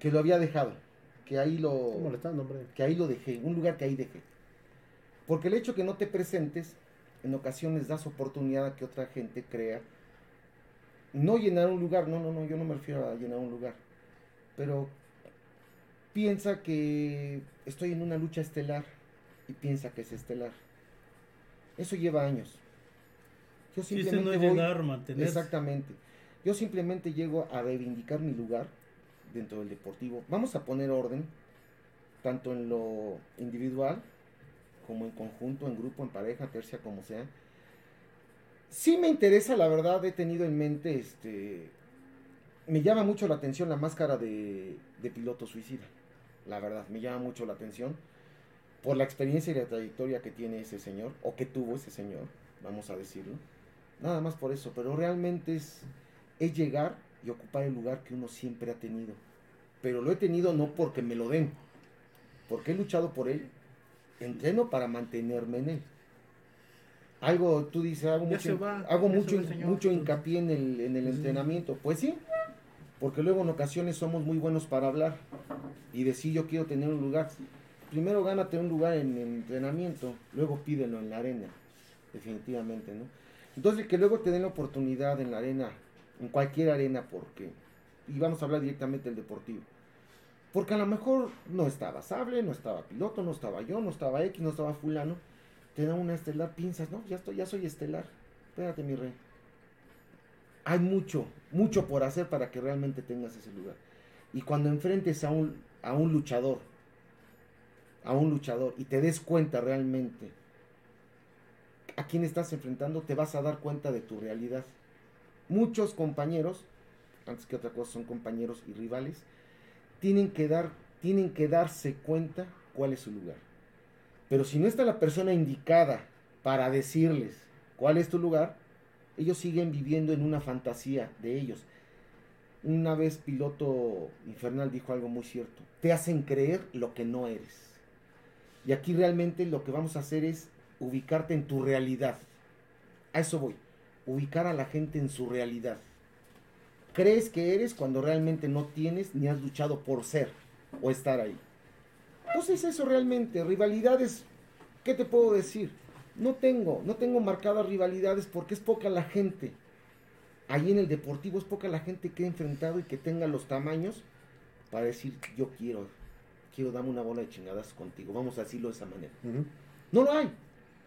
que lo había dejado. Que ahí lo, molestando, hombre. que ahí lo dejé, un lugar que ahí dejé. Porque el hecho que no te presentes, en ocasiones das oportunidad a que otra gente crea. No llenar un lugar, no, no, no, yo no me refiero a llenar un lugar. Pero piensa que estoy en una lucha estelar y piensa que es estelar. Eso lleva años. Yo simplemente no voy- llegar. Exactamente. Yo simplemente llego a reivindicar mi lugar dentro del deportivo. Vamos a poner orden, tanto en lo individual, como en conjunto, en grupo, en pareja, tercia, como sea. Sí me interesa, la verdad, he tenido en mente, este, me llama mucho la atención la máscara de, de piloto suicida. La verdad, me llama mucho la atención por la experiencia y la trayectoria que tiene ese señor, o que tuvo ese señor, vamos a decirlo. Nada más por eso, pero realmente es, es llegar y ocupar el lugar que uno siempre ha tenido. Pero lo he tenido no porque me lo den, porque he luchado por él, entreno para mantenerme en él. Algo, tú dices, hago Ya mucho, va, hago mucho, mucho hincapié en el, en el entrenamiento. Pues sí, porque luego en ocasiones somos muy buenos para hablar y decir yo quiero tener un lugar. Primero gánate un lugar en entrenamiento, luego pídelo en la arena, definitivamente, ¿no? Entonces que luego te den la oportunidad en la arena, en cualquier arena, porque, y vamos a hablar directamente del deportivo, porque a lo mejor no estaba Sable, no estaba piloto, no estaba yo, no estaba X, no estaba fulano, te da una estelar, piensas, no, ya estoy, ya soy estelar, espérate mi rey. Hay mucho, mucho por hacer para que realmente tengas ese lugar. Y cuando enfrentes a un, a un luchador, a un luchador, y te des cuenta realmente a quién estás enfrentando, te vas a dar cuenta de tu realidad. Muchos compañeros, antes que otra cosa son compañeros y rivales, tienen que, dar, tienen que darse cuenta cuál es su lugar. Pero si no está la persona indicada para decirles cuál es tu lugar, ellos siguen viviendo en una fantasía de ellos. Una vez Piloto Infernal dijo algo muy cierto. Te hacen creer lo que no eres. Y aquí realmente lo que vamos a hacer es ubicarte en tu realidad. A eso voy. Ubicar a la gente en su realidad. Crees que eres cuando realmente no tienes ni has luchado por ser o estar ahí. Entonces eso realmente, rivalidades, ¿qué te puedo decir? No tengo, no tengo marcadas rivalidades porque es poca la gente. Ahí en el deportivo es poca la gente que he enfrentado y que tenga los tamaños para decir, yo quiero, quiero darme una bola de chingadas contigo. Vamos a decirlo de esa manera. No lo hay.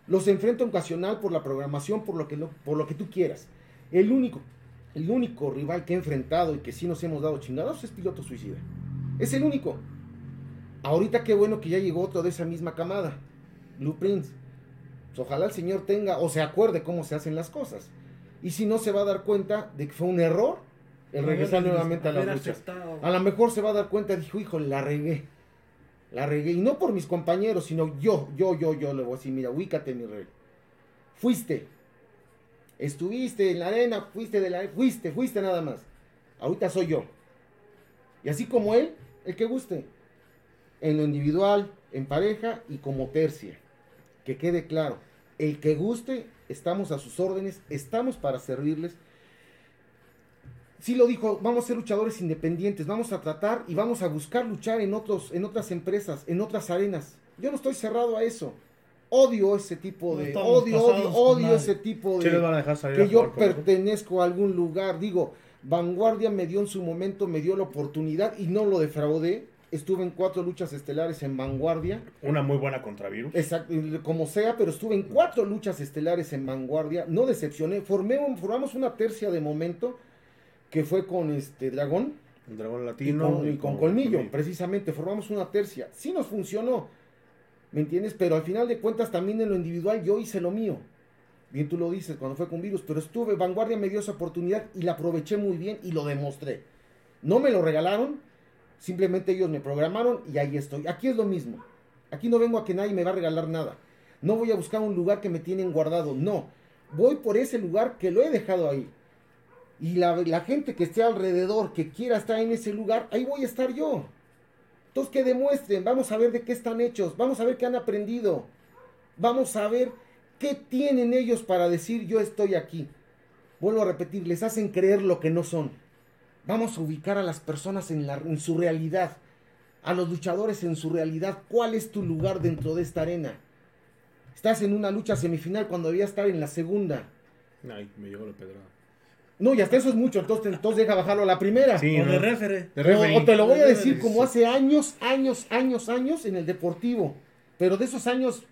Los enfrento ocasional por la programación, por lo que, lo- por lo que tú quieras. El único, el único rival que he enfrentado y que sí nos hemos dado chingados es Piloto Suicida. Es el único. Ahorita qué bueno que ya llegó otro de esa misma camada, Blue Prince. Pues ojalá el señor tenga o se acuerde cómo se hacen las cosas. Y si no se va a dar cuenta de que fue un error el regresar nuevamente a luchas. aceptado. A lo mejor se va a dar cuenta, dijo, hijo, la regué. La regué. Y no por mis compañeros, sino yo, yo, yo, yo le voy a decir, mira, ubícate, mi rey. Fuiste. Estuviste en la arena, fuiste de la fuiste, fuiste nada más. Ahorita soy yo. Y así como él, el que guste. En lo individual, en pareja y como tercia. Que quede claro. El que guste, estamos a sus órdenes, estamos para servirles sí lo dijo, vamos a ser luchadores independientes, vamos a tratar y vamos a buscar luchar en otros, en otras empresas, en otras arenas. Yo no estoy cerrado a eso. Odio ese tipo No de, estamos odio, odio, odio ese tipo de van a dejar salir que a yo pertenezco a algún lugar. Digo, Vanguardia me dio en su momento, me dio la oportunidad y no lo defraudé. Estuve en cuatro luchas estelares en Vanguardia. Una muy buena contra Virus. Exacto, como sea, pero estuve en cuatro luchas estelares en vanguardia, no decepcioné, formé formamos una tercia de momento que fue con este Dragón El dragón y latino. con, y con Colmillo, precisamente, formamos una tercia, sí nos funcionó, ¿me entiendes? Pero al final de cuentas también en lo individual yo hice lo mío, bien tú lo dices, cuando fue con Virus, pero estuve, Vanguardia me dio esa oportunidad y la aproveché muy bien y lo demostré, no me lo regalaron, simplemente ellos me programaron y ahí estoy, aquí es lo mismo, Aquí no vengo a que nadie me va a regalar nada. No voy a buscar un lugar que me tienen guardado. No. Voy por ese lugar que lo he dejado ahí. Y la, la gente que esté alrededor, que quiera estar en ese lugar, ahí voy a estar yo. Entonces que demuestren. Vamos a ver de qué están hechos. Vamos a ver qué han aprendido. Vamos a ver qué tienen ellos para decir yo estoy aquí. Vuelvo a repetir, les hacen creer lo que no son. Vamos a ubicar a las personas en, la, en su realidad a los luchadores en su realidad. ¿Cuál es tu lugar dentro de esta arena? Estás en una lucha semifinal cuando debías estar en la segunda. Ay, me llegó la pedrada. No, y hasta eso es mucho, entonces, entonces deja bajarlo a la primera. Sí, O ¿no? de refere. De O- te lo voy a De decir como hace años, años, años, años en el deportivo. Pero de esos años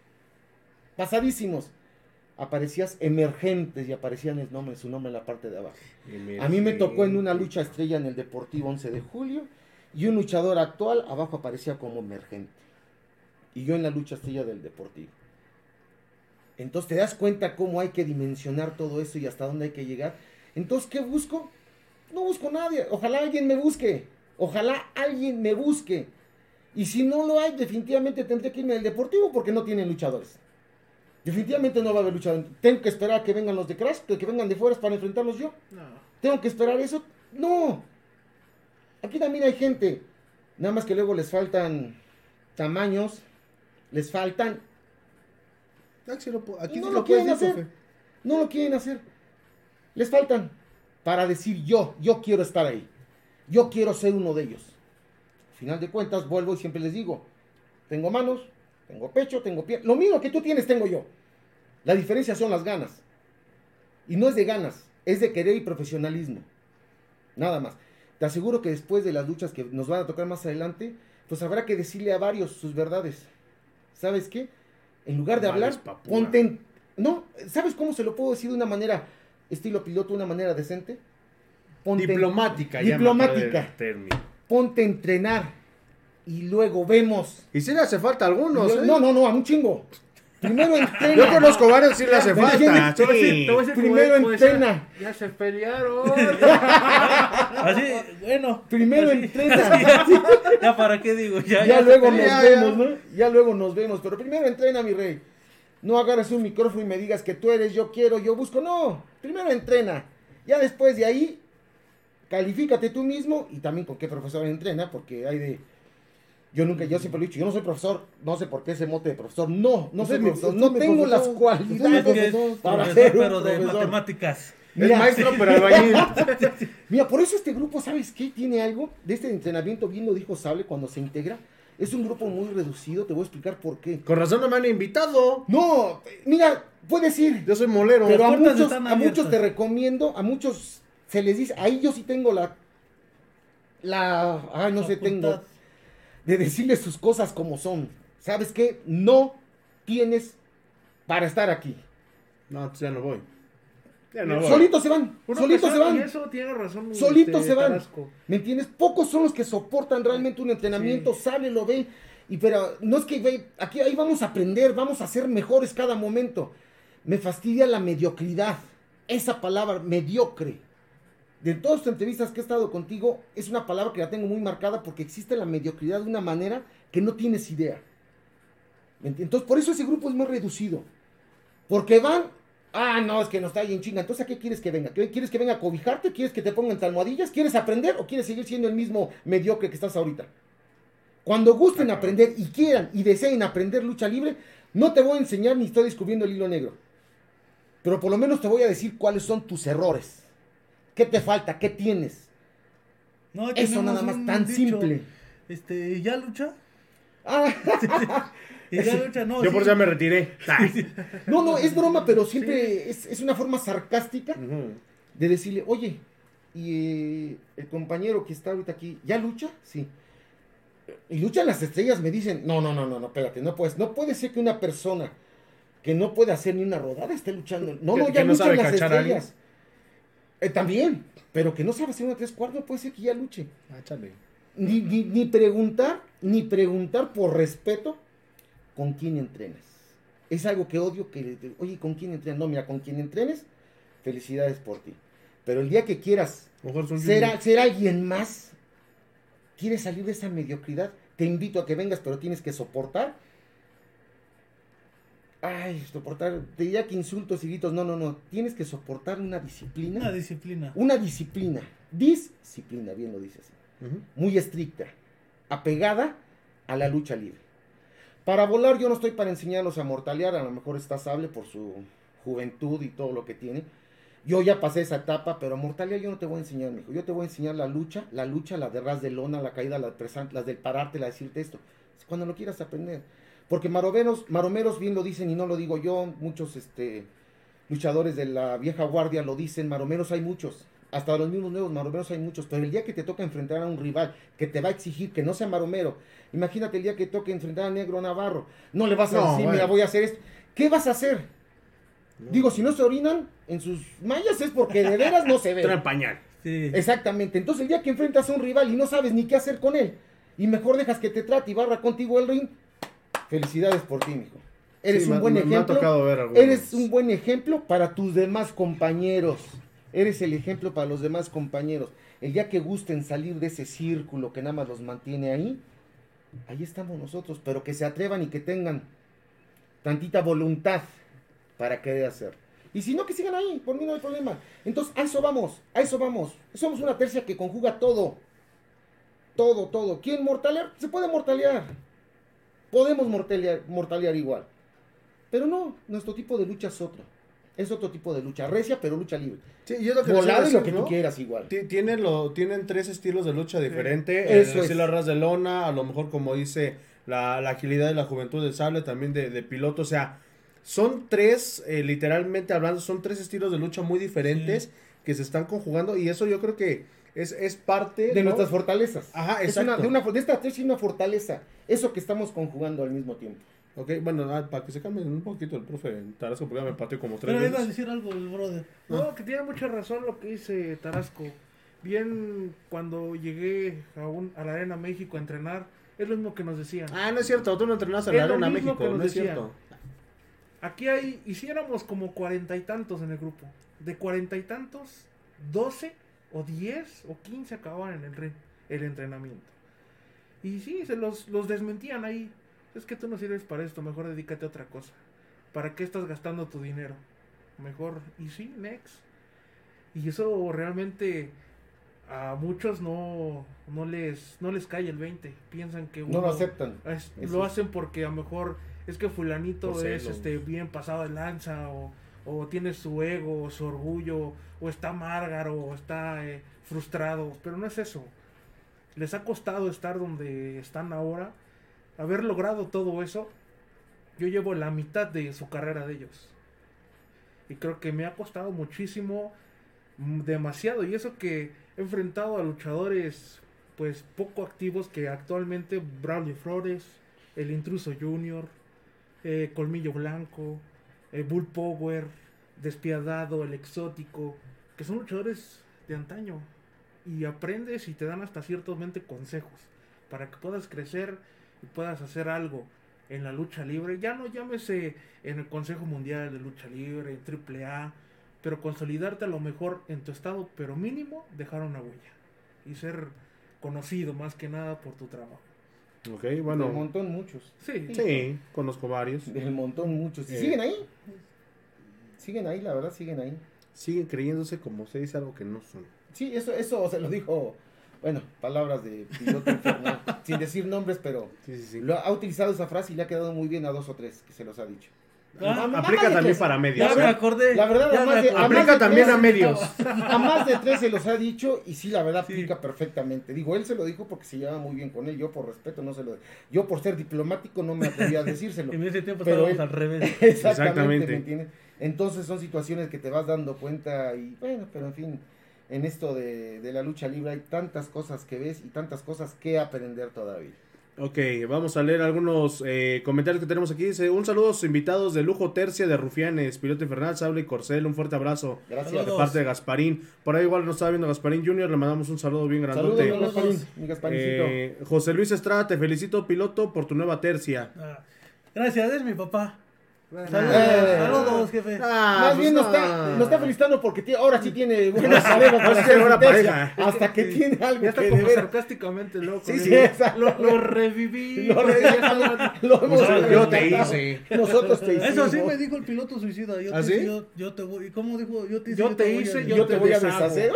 pasadísimos. Aparecías emergentes y aparecían el nombre, su nombre en la parte de abajo. A mí me tocó en una lucha estrella en el Deportivo 11 de julio y un luchador actual abajo aparecía como emergente. Y yo en la lucha estrella del Deportivo. Entonces te das cuenta cómo hay que dimensionar todo eso y hasta dónde hay que llegar. Entonces, ¿qué busco? No busco a nadie. Ojalá alguien me busque. Ojalá alguien me busque. Y si no lo hay, definitivamente tendré que irme al Deportivo porque no tienen luchadores. Definitivamente no va a haber luchadores. Tengo que esperar a que vengan los de Crash, que vengan de fuera para enfrentarlos yo. No. ¿Tengo que esperar eso? No. Aquí también hay gente. Nada más que luego les faltan tamaños. Les faltan. Aquí, no lo quieren hacer. No lo quieren hacer. Les faltan. Para decir yo, yo quiero estar ahí. Yo quiero ser uno de ellos. Al final de cuentas, vuelvo y siempre les digo. Tengo manos, tengo pecho, tengo pie. Lo mismo que tú tienes, tengo yo. La diferencia son las ganas. Y no es de ganas, es de querer y profesionalismo. Nada más. Te aseguro que después de las luchas que nos van a tocar más adelante, pues habrá que decirle a varios sus verdades. ¿Sabes qué? En lugar de hablar, ponte No, ¿sabes cómo se lo puedo decir de una manera, estilo piloto, una manera decente? Ponte Diplomática, ya Diplomática. Ponte a entrenar. Y luego vemos. Y si le hace falta a algunos, yo- ¿eh? No, no, no, a un chingo. Primero entrena. Yo conozco varios, sí le hace ¿Me falta. sí. Primero entrena. Ya se pelearon. Así, bueno. Primero así. entrena. Ya para qué digo, ya, ya, ya. luego nos ya, vemos. ¿no? Ya luego nos vemos. Pero primero entrena, mi rey. No agarres un micrófono y me digas que tú eres, yo quiero, yo busco. No, primero entrena. Ya después de ahí, califícate tú mismo y también con qué profesor entrena, porque hay de... Yo nunca, yo siempre lo he dicho, yo no soy profesor, no sé por qué ese mote de profesor. No, no soy mi- profesor, no tengo las cualidades Es es para profesor, ser un pero de profesor. matemáticas. Es Mira, maestro, pero albañil. Mira, por eso este grupo, ¿sabes qué? Tiene algo de este entrenamiento, bien lo dijo Sable cuando se integra. Es un grupo muy reducido, te voy a explicar por qué. Con razón no me han invitado. No, mira, puedes ir, Yo soy molero. pero a muchos, a muchos te recomiendo, a muchos se les dice, ahí yo sí tengo la, la, ay, no sé, tengo, de decirles sus cosas como son. ¿Sabes qué? No tienes para estar aquí. No, ya no voy. No. Solitos se van, solitos se van. Eso tiene razón. Solitos este, se van. ¿Me entiendes? Pocos son los que soportan realmente un entrenamiento, sale, lo ve. Y pero no es que ve, aquí ahí vamos a aprender, vamos a ser mejores cada momento. Me fastidia la mediocridad. Esa palabra, mediocre. De todas las entrevistas que he estado contigo, es una palabra que la tengo muy marcada porque existe la mediocridad de una manera que no tienes idea. Entonces, por eso ese grupo es muy reducido. Porque van, ah, no, es que no está ahí en chinga. Entonces, ¿a qué quieres que venga? ¿Qué- ¿Quieres que venga a cobijarte? ¿Quieres que te pongan almohadillas? ¿Quieres aprender o quieres seguir siendo el mismo mediocre que estás ahorita? Cuando gusten aprender y quieran y deseen aprender lucha libre, no te voy a enseñar ni estoy descubriendo el hilo negro. Pero por lo menos te voy a decir cuáles son tus errores. ¿Qué te falta? ¿Qué tienes? No, Eso nada más tan dicho, simple. Este, ¿y ya lucha? Ah, ¿Y ya lucha? No, Yo sí. por eso ya me retiré. no, no, es broma, pero siempre es, es una forma sarcástica de decirle, oye, y eh, el compañero que está ahorita aquí, ¿ya lucha? Sí. Y luchan las estrellas, me dicen, no, no, no, no, no, espérate, no puedes, no puede ser que una persona que no puede hacer ni una rodada esté luchando. No, Que- no, ya no luchan las estrellas. Eh, también, pero que no sabe hacer una tres cuartos, puede ser que ya luche. Ah, ni, ni preguntar, ni preguntar por respeto con quién entrenas. Es algo que odio que, le- oye, ¿con quién entrenas? No, mira, con quién entrenes, felicidades por ti. Pero el día que quieras ser, ser alguien más, quieres salir de esa mediocridad, te invito a que vengas, pero tienes que soportar. Ay, soportar, te diría que insultos y gritos, no, no, no, tienes que soportar una disciplina. Una disciplina. Una disciplina, disciplina, bien lo dice así Ujú. muy estricta, apegada a la lucha libre. Para volar yo no estoy para enseñarlos a mortalear, a lo mejor está sable por su juventud y todo lo que tiene. Yo ya pasé esa etapa, pero mortalear yo no te voy a enseñar, mijo. Yo te voy a enseñar la lucha, la lucha, la de ras de lona, la caída, la presa- las del pararte, la de decirte esto. Cuando lo quieras aprender. Porque maromeros, maromeros bien lo dicen y no lo digo yo, muchos este, luchadores de la vieja guardia lo dicen, maromeros hay muchos. Hasta los mismos nuevos maromeros hay muchos, pero el día que te toca enfrentar a un rival que te va a exigir que no sea maromero, imagínate el día que toque enfrentar a Negro Navarro, no le vas a No, decir, bueno. mira, voy a hacer esto. ¿Qué vas a hacer? Digo, si no se orinan en sus mallas es porque de veras no se ve. Trae pañal. Sí. Exactamente. Entonces, el día que enfrentas a un rival y no sabes ni qué hacer con él, y mejor dejas que te trate y barra contigo el ring, felicidades por ti, mijo. Eres Sí, un me- buen me- me ha ejemplo. tocado ver. Eres un buen ejemplo para tus demás compañeros. Eres el ejemplo para los demás compañeros. El día que gusten salir de ese círculo que nada más los mantiene ahí, ahí estamos nosotros, pero que se atrevan y que tengan tantita voluntad para querer hacer. Y si no, que sigan ahí, por mí no hay problema. Entonces, a eso vamos, a eso vamos. Somos una tercia que conjuga todo. Todo, todo. ¿Quién mortalear? Se puede mortalear. Podemos mortalear, mortalear igual. Pero no, nuestro tipo de lucha es otro. Es otro tipo de lucha. Recia, pero lucha libre. Sí, y es lo que Volado y lo que ¿no? tú quieras igual. Ti- Tienen, lo, tienen tres estilos de lucha diferentes. Eso el es. ras de lona, a lo mejor como dice la, la agilidad y la juventud del sable, también de, de piloto. O sea, son tres, eh, literalmente hablando, son tres estilos de lucha muy diferentes que se están conjugando y eso yo creo que es, es parte De ¿no? nuestras fortalezas. Ajá, Es una, exacto. de, una, de esta tercia una fortaleza. Eso que estamos conjugando al mismo tiempo. Ok, bueno, ah, para que se cambie un poquito el profe Tarasco, porque ya me pateó como tres Pero iba a veces. decir algo el brother. No, que tiene mucha razón lo que dice Tarasco. Bien, cuando llegué a, un, a la Arena México a entrenar, es lo mismo que nos decían. Ah, no es cierto, tú no entrenas en Es la lo Arena mismo México, que nos no es decían. cierto. Aquí hay, hiciéramos como cuarenta y tantos en el grupo. De cuarenta y tantos, doce o diez o quince acababan en el, re- el entrenamiento. Y sí, se los, los desmentían ahí. Es que tú no sirves para esto, mejor dedícate a otra cosa. ¿Para qué estás gastando tu dinero? Mejor, y sí, next. Y eso realmente a muchos no, no, les, no les cae el 20. Piensan que No lo uno- aceptan. es- lo hacen porque a lo mejor es que fulanito es este bien pasado de lanza o, o tiene su ego, o su orgullo, o está márgaro, o está eh, frustrado, pero no es eso. Les ha costado estar donde están ahora, haber logrado todo eso. Yo llevo la mitad de su carrera de ellos. Y creo que me ha costado muchísimo, mm, demasiado. Y eso que he enfrentado a luchadores pues poco activos que actualmente Bradley Flores, el intruso Junior, eh, Colmillo Blanco, eh, Bull Power, Despiadado, el exótico, que son luchadores de antaño. Y aprendes y te dan hasta ciertamente consejos para que puedas crecer y puedas hacer algo en la lucha libre. Ya no llámese en el Consejo Mundial de Lucha Libre, en AAA, pero consolidarte a lo mejor en tu estado, pero mínimo dejar una huella y ser conocido más que nada por tu trabajo. Ok, Del bueno. montón muchos. Sí, Sí, conozco varios. Del montón muchos. ¿Y Eh. siguen ahí? Siguen ahí, la verdad, siguen ahí. Siguen creyéndose como se dice algo que no son. Sí, eso, eso se lo dijo, bueno, palabras de piloto infernal, sin decir nombres, pero Sí, sí, sí. lo ha utilizado esa frase y le ha quedado muy bien a dos o tres que se los ha dicho. Ah, Nada Aplica también para medios. Ya me ¿eh? acordé. La verdad, ya además me de- acordé. Aplica de también tres- a medios. A más de tres se los ha dicho y sí, la verdad, Sí. aplica perfectamente. Digo, él se lo dijo porque se llevaba muy bien con él. Yo, por respeto, no se lo. Yo, por ser diplomático, no me atreví a decírselo. En ese tiempo Pero estábamos él- al revés. Exactamente, Exactamente. ¿me entiendes? Entonces son situaciones que te vas dando cuenta y bueno, pero en fin, en esto de, de la lucha libre hay tantas cosas que ves y tantas cosas que aprender todavía. Ok, vamos a leer algunos eh, comentarios que tenemos aquí. Dice, un saludo a sus invitados de Lujo Tercia de Rufianes, Piloto Infernal, Sable y Corcel. Un fuerte abrazo Gracias. de Saludos. parte de Gasparín. Por ahí igual nos estaba viendo Gasparín Junior. Le mandamos un saludo bien Saludos, grandote. mi Gasparín, mi Gasparincito. Eh, José Luis Estrada, te felicito, piloto, por tu nueva tercia. Ah, Gracias, es mi papá. Bueno, Saludos, Eh. saludos, jefe. Ah, Más pues bien nos no. está, nos está felicitando porque ahora sí tiene para hacer pareja. Hasta que tiene algo ya está que como ver. sarcásticamente loco. Sí, ¿no? sí, exacto. lo, lo reviví. Lo reviví. Lo hemos Pues, yo te hice. Nosotros te hicimos. Eso sí me dijo el piloto suicida. Yo ¿Ah, te, sí? yo, yo te voy. ¿Y cómo dijo? Yo te hice. Yo te voy a- hice, Yo te voy a deshacer.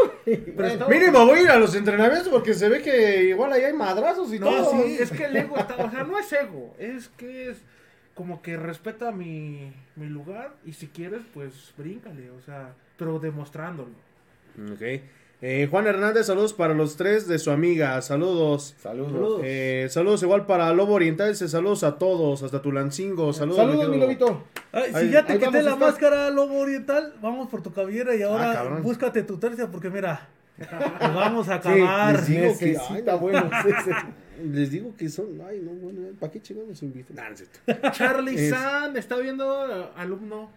Bueno, Mínimo voy a ir a los entrenamientos porque se ve que igual ahí hay madrazos y No, todo. sí, es que el ego está, o sea, no es ego, es que es como que respeta mi, mi lugar y si quieres, pues bríncale, o sea, pero demostrándolo. Ok. Eh, Juan Hernández, saludos para los tres de su amiga. Saludos. Saludos. Eh, saludos igual para Lobo Oriental. Saludos a todos, hasta Tulancingo. Saludos, Saludos, mi lobito. Ay, Ahí- si ya te quité la estar. máscara, lobo oriental, vamos por tu cabellera y ahora Ah, cabrón. búscate tu tercia porque mira, nos vamos a acabar. les digo que- Necesita, bueno, sí, sí. Les digo que son. Ay, no, bueno, ¿para qué chingados nos invitan? Nah, no es cierto. Charlie Es- San, está viendo eh, alumno,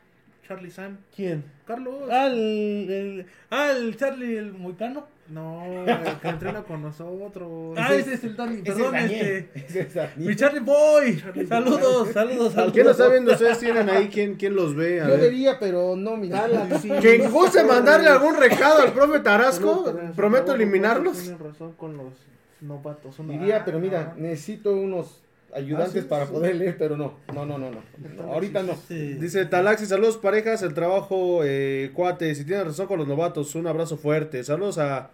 Charlie San. ¿Quién? Carlos. Ah, el, el, ah, el Charlie, el moicano. No, el que entrena con nosotros. Ah, ese es el Dani, Ese es perdón, Daniel. este. Ese es Daniel. Mi Charlie Boy. Charlie saludos, saludos, saludos. ¿Quién lo está viendo? ¿Ustedes tienen ahí? ¿Quién, quién los ve? A Yo ver. vería, pero no, mira. Sí. Que guste mandarle algún recado al profe Tarasco. Saludos, Prometo eliminarlos. Tienes razón con los novatos. son- Diría, pero mira, necesito unos ayudantes Ah, sí, para sí. poder leer, pero no. No, no, no, no. No, ahorita no. Sí. Dice Talaxi, saludos parejas, el trabajo, eh, cuate, si tienes razón con los novatos, un abrazo fuerte. Saludos a,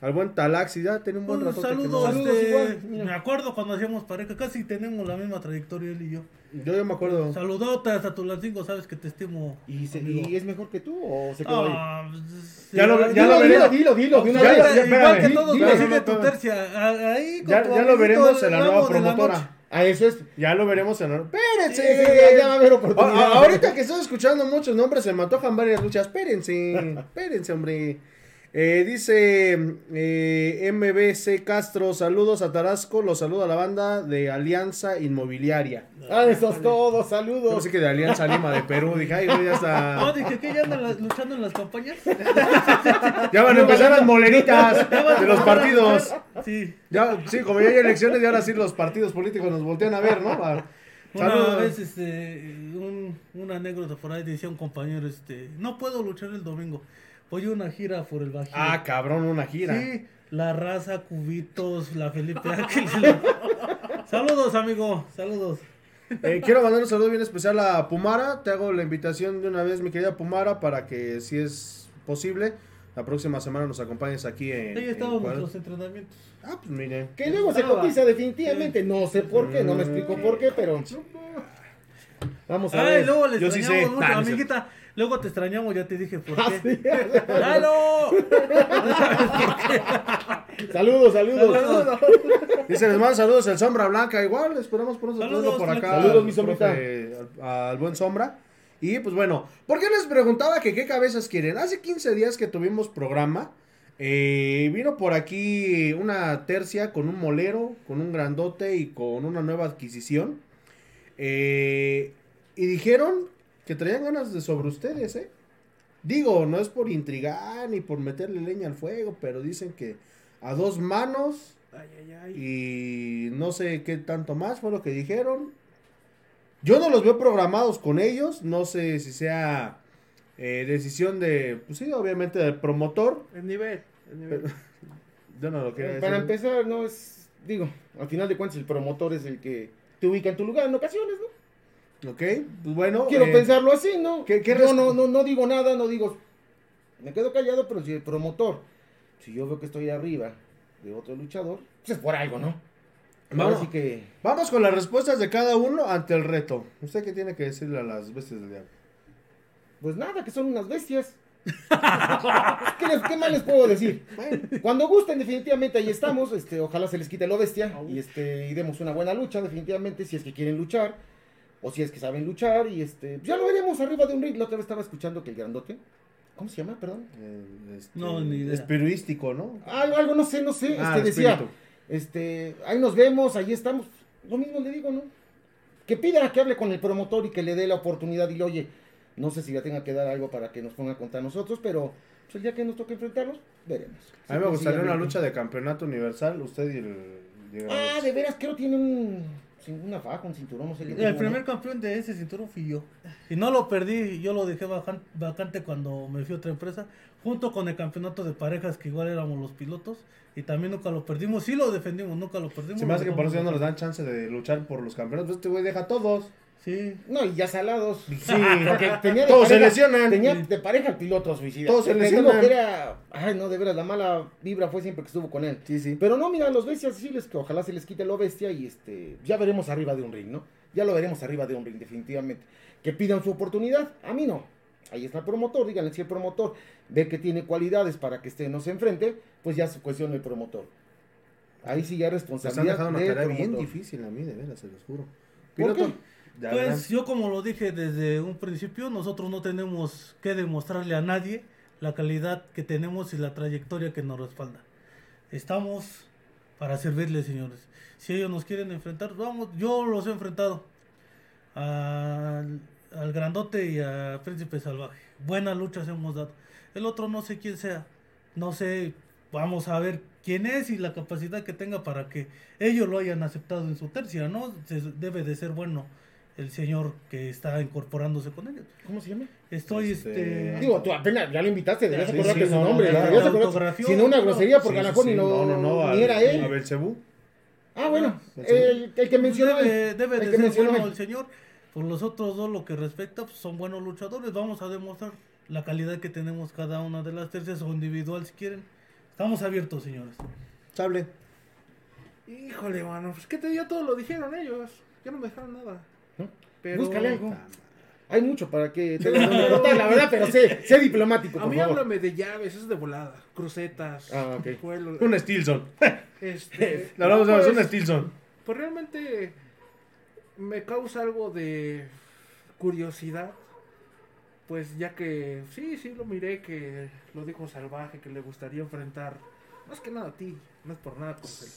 al buen Talaxi, ya tiene un buen Un rato. saludo, Saludos este, igual, mira. me acuerdo cuando hacíamos pareja, casi tenemos la misma trayectoria él y yo. Yo, yo me acuerdo. Saludotas a Tulancingo, sabes que te estimo. ¿Y, se- y es mejor que tú o se quedó ahí? Ah, pues, Ya lo- ya dilo, lo dilo, veremos. dilo, dilo, de una Ya, vez. ya, igual espérame, que todos, no, no, tu no. tercia. a- Ahí con Ya, tu ya lo veremos en el la nueva promotora. Ah, eso es. Ya lo veremos en la... ¡Espérense! Sí, ya, ya va a haber A- oportunidad. a- ahorita que estoy escuchando muchos nombres, se me antojan varias luchas. Espérense, espérense, hombre. Eh, dice eh, MBC Castro, saludos a Tarasco, los saluda la banda de Alianza Inmobiliaria. Ah, eso es todo, Yo saludos. pensé que de Alianza Lima de Perú, dije, ay, güey, ya No, está. dije que ya andan las- luchando en las campañas. Ya van a empezar las moleritas de los partidos. Sí. Ya, sí, como ya hay elecciones y ahora sí los partidos políticos nos voltean a ver, ¿no? Va. Una Saludos. vez, este, un, una anécdota por ahí decía un compañero, este, no puedo luchar el domingo. Voy a una gira por el Bajío. Ah, cabrón, una gira. Sí, la raza, cubitos, la Felipe Ángeles. saludos, amigo, saludos. Eh, quiero mandar un saludo bien especial a Pumara. Te hago la invitación de una vez, mi querida Pumara, para que, si es posible, la próxima semana nos acompañes aquí en. Ahí en estaban Cuadra- nuestros entrenamientos. Ah, pues miren. Que luego se cotiza definitivamente, no sé por qué, no me explico por qué, pero vamos a Ay, ver. luego le Yo sí sé. mucho, Nah, amiguita. Luego te extrañamos, ya te dije por Ah, qué. sí. ¡Ay, no! Saludos, saludos. Saludos. Dice, les mando saludos el Sombra Blanca. Igual, esperamos pronto Saludos, por acá. Saludos, al mi sombrita. al buen Sombra. Y pues bueno, ¿por qué les preguntaba que qué cabezas quieren? Hace 15 días que tuvimos programa. eh, vino por aquí una tercia con un molero, con un grandote y con una nueva adquisición. Eh, y dijeron que traían ganas de sobre ustedes, ¿eh? Digo, no es por intrigar ni por meterle leña al fuego, pero dicen que a dos manos Ay, ay, ay. y no sé qué tanto más fue lo que dijeron. Yo no los veo programados con ellos, no sé si sea eh, decisión de, pues sí, obviamente del promotor. El nivel. El nivel. Yo no lo quería Para decir. empezar, no es, digo, al final de cuentas el promotor es el que te ubica en tu lugar en ocasiones, ¿no? Ok, pues bueno. Quiero eh, pensarlo así, ¿no? ¿qué- qué Yo res- no, no, no digo nada, no digo, me quedo callado, pero si el promotor, si yo veo que estoy arriba de otro luchador, pues es por algo, ¿no? Vamos. Ahora sí que, Vamos con las respuestas de cada uno ante el reto. ¿Usted qué tiene que decirle a las bestias del diablo? pues nada, que son unas bestias. ¿Qué, les- qué más les puedo decir? Cuando gusten, definitivamente ahí estamos. Este, ojalá se les quite lo bestia y este y demos una buena lucha, definitivamente, si es que quieren luchar o si es que saben luchar y este ya lo veremos arriba de un ring. La otra vez estaba escuchando que el grandote, ¿cómo se llama? Perdón. Eh, este, No, ni idea. Espiruístico, ¿no? Algo, algo, no sé, no sé. Ah, este decía, espíritu. este, ahí nos vemos, ahí estamos. Lo mismo le digo, ¿no? Que pida que hable con el promotor y que le dé la oportunidad y le oye, no sé si le tenga que dar algo para que nos ponga a contar nosotros, pero pues, el día que nos toque enfrentarlos, veremos. A mí me gustaría una lucha de campeonato universal, usted y el... y el- Ah, de veras, creo que tiene un, una faja, un cinturón, no sé. El primer ¿no? campeón de ese cinturón fui yo. Y no lo perdí, yo lo dejé vacante cuando me fui a otra empresa, junto con el campeonato de parejas, que igual éramos los pilotos. Y también nunca lo perdimos, sí lo defendimos, nunca lo perdimos. Se me hace que por eso ya no les dan chance de luchar por los campeonatos. Pues este güey deja a todos. Sí, No, y ya salados. Sí, Porque tenía de Todos se pareja, lesionan. Tenía de pareja al piloto suicida. Todos se lesionan. que era, ay, no, de veras, la mala vibra fue siempre que estuvo con él. Sí, sí. Pero no, mira, los bestias sí les que ojalá se les quite lo bestia y este ya veremos arriba de un ring, ¿no? Ya lo veremos arriba de un ring, definitivamente. Que pidan su oportunidad, a mí no. Ahí está el promotor, díganle si el promotor ve que tiene cualidades para que este no se enfrente, pues ya se cuestiona el promotor. Ahí sí ya es Se están responsabilidad dejando una del tarea bien difícil a mí, de veras, se los juro. ¿Por Piloto, qué? Ya verán. Pues yo como lo dije desde un principio, nosotros no tenemos que demostrarle a nadie la calidad que tenemos y la trayectoria que nos respalda. Estamos para servirles, señores. Si ellos nos quieren enfrentar, vamos, yo los he enfrentado al, al grandote y a Príncipe Salvaje. Buenas luchas hemos dado. El otro no sé quién sea, no sé, vamos a ver quién es y la capacidad que tenga para que ellos lo hayan aceptado en su tercia, ¿no? Se- debe de ser bueno el señor que está incorporándose con ellos. ¿Cómo se llama? Estoy, Este- este... Digo, tú apenas ya lo invitaste, debías Sí, acordarte sí, su no, nombre. no, no, acordarte- autografió, si no una grosería, porque Sí, a lo mejor sí. ni no, no, no, no, ni al- era él. A Belcebú. Ah, bueno, Ah, el, el que mencionó debe, él, debe el de que ser mencionó bueno él. el señor. Por los otros dos, lo que respecta, pues, son buenos luchadores. Vamos a demostrar la calidad que tenemos cada una de las tercias o individual si quieren. Estamos abiertos, señores. Sable. Híjole, mano. Pues que te dio todo lo dijeron ellos. Ya no me dejaron nada. ¿No? Pero... Búscale algo. Hay mucho para que te la verdad, pero sé, sé diplomático, A por mí favor. háblame de llaves, eso es de volada. Crucetas. Ah, Un Stilson. este, hablamos de pues, un Stilson. Pues realmente me causa algo de curiosidad. Pues ya que sí, sí lo miré que lo dijo salvaje, que le gustaría enfrentar. Más que nada a ti, no es por nada, Concel.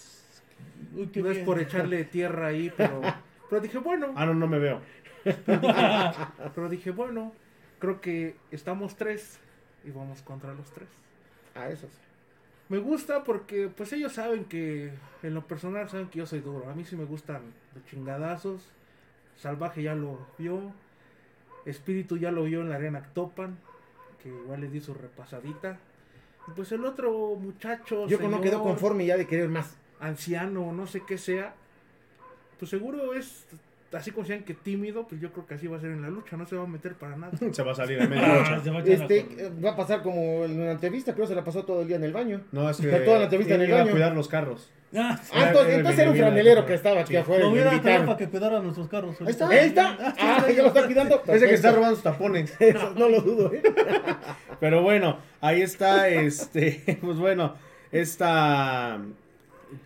Uy, No es por echarle tierra ahí, pero, pero dije, bueno, Ah, no, no me veo. pero dije, bueno, creo que estamos tres y vamos contra los tres. Ah, eso sí. Me gusta porque pues ellos saben que en lo personal saben que yo soy duro. A mí sí me gustan los chingadazos. Salvaje ya lo vio. Espíritu ya lo vio en la arena Topan. Que igual le di su repasadita. Y pues el otro muchacho. Yo no señor, quedó conforme ya de querer más. Anciano, no sé qué sea. Pues seguro es. Así como sean que tímido, pues yo creo que así va a ser en la lucha, no se va a meter para nada. Se va a salir en media Ah, lucha. a echar la Este, va a pasar como en la entrevista, creo que se la pasó todo el día en el baño. No, es que toda la entrevista en el iba a baño. cuidar los carros. Ah, sí. Ah, entonces, era el entonces era un franelero que estaba aquí Sí. afuera. Lo hubiera traído para que cuidara nuestros carros. Ahí está, ahí está. Ah, ya lo está cuidando. Ese que está robando sus tapones. Eso no lo dudo, ¿eh? Pero bueno, ahí está, este, pues bueno, esta,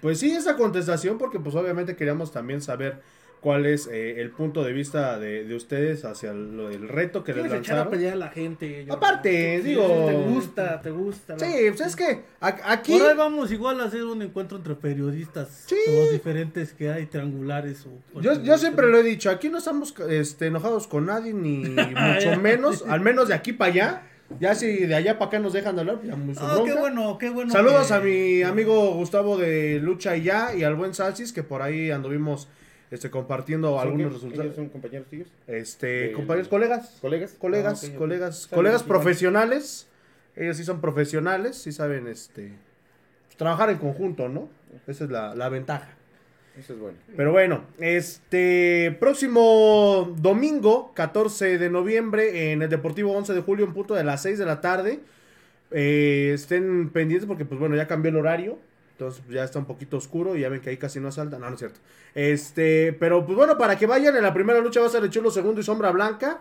pues sí, esa contestación, porque pues obviamente queríamos también saber cuál es eh, el punto de vista de, de ustedes hacia lo- el reto que les Quieres echar a lanzaron. pelear a la gente. yo- Aparte, digo- Te gusta, te gusta. la- Sí, pues es que aquí, Por ahí vamos igual a hacer un encuentro entre periodistas. Sí. Los diferentes que hay, triangulares. O, yo, yo siempre lo he dicho, aquí no estamos este, enojados con nadie, ni mucho menos, al menos de aquí para allá. Ya si de allá para acá nos dejan de hablar, pues ya muy su Ah, qué bueno, qué bueno. Saludos que- a mi amigo Gustavo de Lucha y Ya y al buen Salsis que por ahí anduvimos este, compartiendo algunos resultados. ¿Ellos son compañeros tuyos? Este, compañeros, colegas, ¿Colegas? colegas, Ah, colegas, colegas igual. profesionales. Ellos sí son profesionales, sí saben este trabajar en conjunto, ¿no? Esa es la, la ventaja. Eso es bueno. Pero bueno, este próximo domingo, 14 de noviembre, en el Deportivo 11 de julio, en punto de las 6 de la tarde. eh, estén pendientes porque, pues bueno, ya cambió el horario. Entonces pues, ya está un poquito oscuro y ya ven que ahí casi no salta. No, no es cierto. Este, pero pues bueno, para que vayan, en la primera lucha va a ser el Chulo segundo y Sombra Blanca.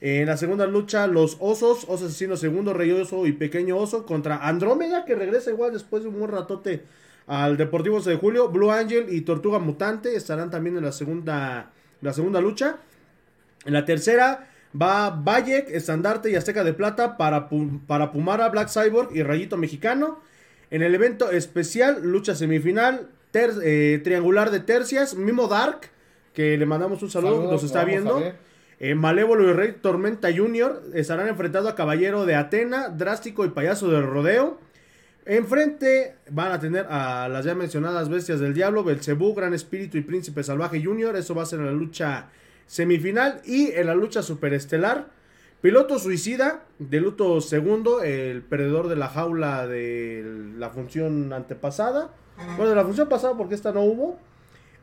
En la segunda lucha, los Osos, Oso Asesino segundo, Rey Oso y Pequeño Oso contra Andrómeda, que regresa igual después de un buen ratote al Deportivo 11 de julio. Blue Angel y Tortuga Mutante estarán también en la segunda, la segunda lucha. En la tercera va Bayek, Estandarte y Azteca de Plata para, para Pumara, Black Cyborg y Rayito Mexicano. En el evento especial, lucha semifinal, ter- eh, triangular de tercias, Mimo Dark, que le mandamos un saludo, Saludos, nos está viendo. Eh, Malévolo y Rey Tormenta Jr. estarán enfrentando a Caballero de Atena, Drástico y Payaso del Rodeo. Enfrente van a tener a las ya mencionadas bestias del diablo, Belcebú, Gran Espíritu y Príncipe Salvaje Jr. Eso va a ser en la lucha semifinal y en la lucha superestelar. Piloto suicida, de luto segundo, el perdedor de la jaula de la función antepasada. Bueno, de la función pasada porque esta no hubo.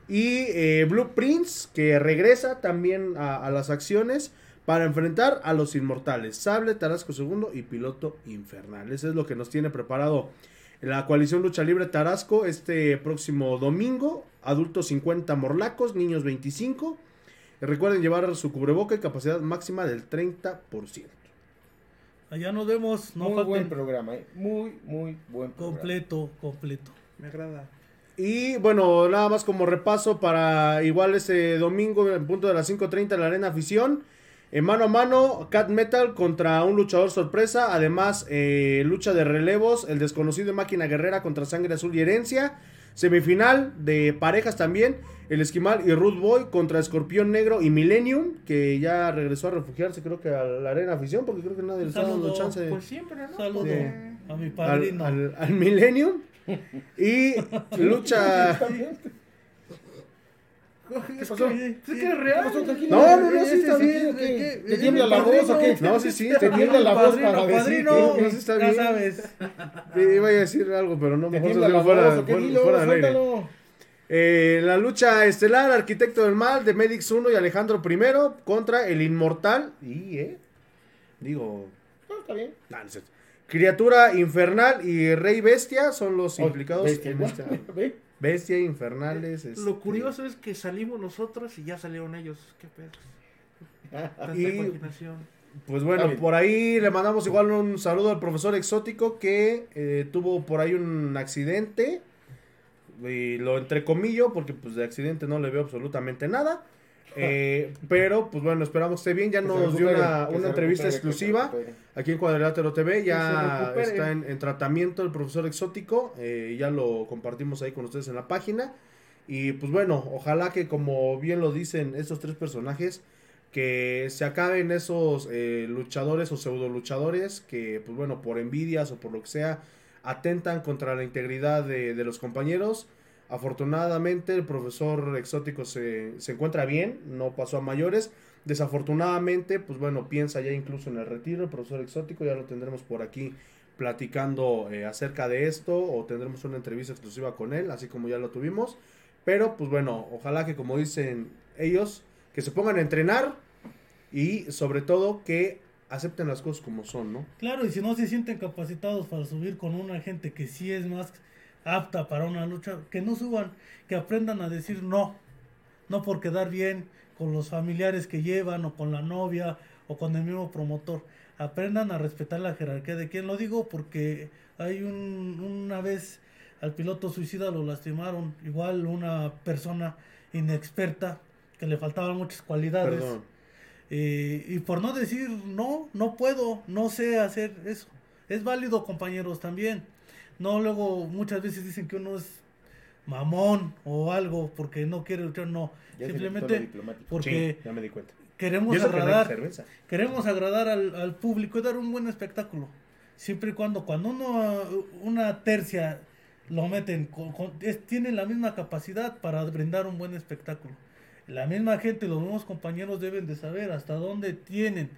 Y eh, Blue Prince, que regresa también a las acciones para enfrentar a los inmortales. Sable, Tarasco II y Piloto Infernal. Eso es lo que nos tiene preparado la coalición Lucha Libre Tarasco este próximo domingo. Adultos 50 morlacos, niños 25. Y recuerden llevar su cubreboca y capacidad máxima del 30%. Allá nos vemos. No muy falten. buen programa, ¿eh? Muy, muy buen programa. Completo, completo. Me agrada. Y bueno, nada más como repaso para igual ese domingo en punto de las 5.30 en la Arena Afición. En mano a mano, Cat Metal contra un luchador sorpresa. Además, eh, lucha de relevos, el desconocido Máquina Guerrera contra Sangre Azul y Herencia. Semifinal de parejas también, el Esquimal y Rude Boy contra Escorpión Negro y Millennium, que ya regresó a refugiarse creo que a la Arena Afición, porque creo que nadie le está dando chance de... Pues siempre, ¿no? Saludo Sí. a mi al, padrino. al- al Millennium. Y lucha... ¿Qué pasó? ¿Es que es real? ¿Qué pasó? No, no, no, sí ¿Ese está sí bien. ¿Qué? ¿Te tiembla la voz o qué? No, sí, sí, Te tiembla la voz para decir no, sí está ya bien. sabes. Iba a decir algo, pero no, ¿Te mejor se la fuera, fuera- del aire. suéltalo. Eh, la lucha estelar, Arquitecto del Mal, de Medix 1 y Alejandro I contra el Inmortal. Y, ¿eh? Digo, No, está bien. nah, no cierto. Criatura Infernal y Rey Bestia son los Oh, implicados bestia, en esta. Bestia, Infernales. este, Lo curioso es que salimos nosotros y ya salieron ellos. Qué pedo. Tanta Y- imaginación. Pues bueno, por ahí le mandamos igual un saludo al profesor exótico que eh, tuvo por ahí un accidente. Y lo entrecomillo porque pues de accidente no le veo absolutamente nada. Eh, pero pues bueno, esperamos que esté bien. Ya nos dio una, una entrevista exclusiva aquí en Cuadrilátero TV. Ya está en, en tratamiento el profesor exótico. eh, ya lo compartimos ahí con ustedes en la página. Y pues bueno, ojalá que como bien lo dicen estos tres personajes, que se acaben esos eh, luchadores o pseudo luchadores que pues bueno, por envidias o por lo que sea, atentan contra la integridad de, de los compañeros. Afortunadamente el profesor exótico se, se encuentra bien, no pasó a mayores. Desafortunadamente, pues bueno, piensa ya incluso en el retiro, el profesor exótico, ya lo tendremos por aquí platicando eh, acerca de esto o tendremos una entrevista exclusiva con él, así como ya lo tuvimos. Pero pues bueno, ojalá que como dicen ellos, que se pongan a entrenar y sobre todo que acepten las cosas como son, ¿no? Claro, y si no se sienten capacitados para subir con una gente que sí es más apta para una lucha, que no suban, que aprendan a decir no, no por quedar bien con los familiares que llevan o con la novia o con el mismo promotor. Aprendan a respetar la jerarquía de quien lo digo porque hay un, una vez al piloto suicida lo lastimaron, igual una persona inexperta que le faltaban muchas cualidades. Eh, y por no decir no, no puedo, no sé hacer eso. Es válido, compañeros, también. No, luego muchas veces dicen que uno es mamón o algo porque no quiere luchar, no. Ya Simplemente porque Sí, ya me di cuenta. queremos que no agradar, queremos agradar al, al público y dar un buen espectáculo. Siempre y cuando, cuando uno, una tercia lo meten, con, con- es- tienen la misma capacidad para brindar un buen espectáculo. La misma gente, los mismos compañeros deben de saber hasta dónde tienen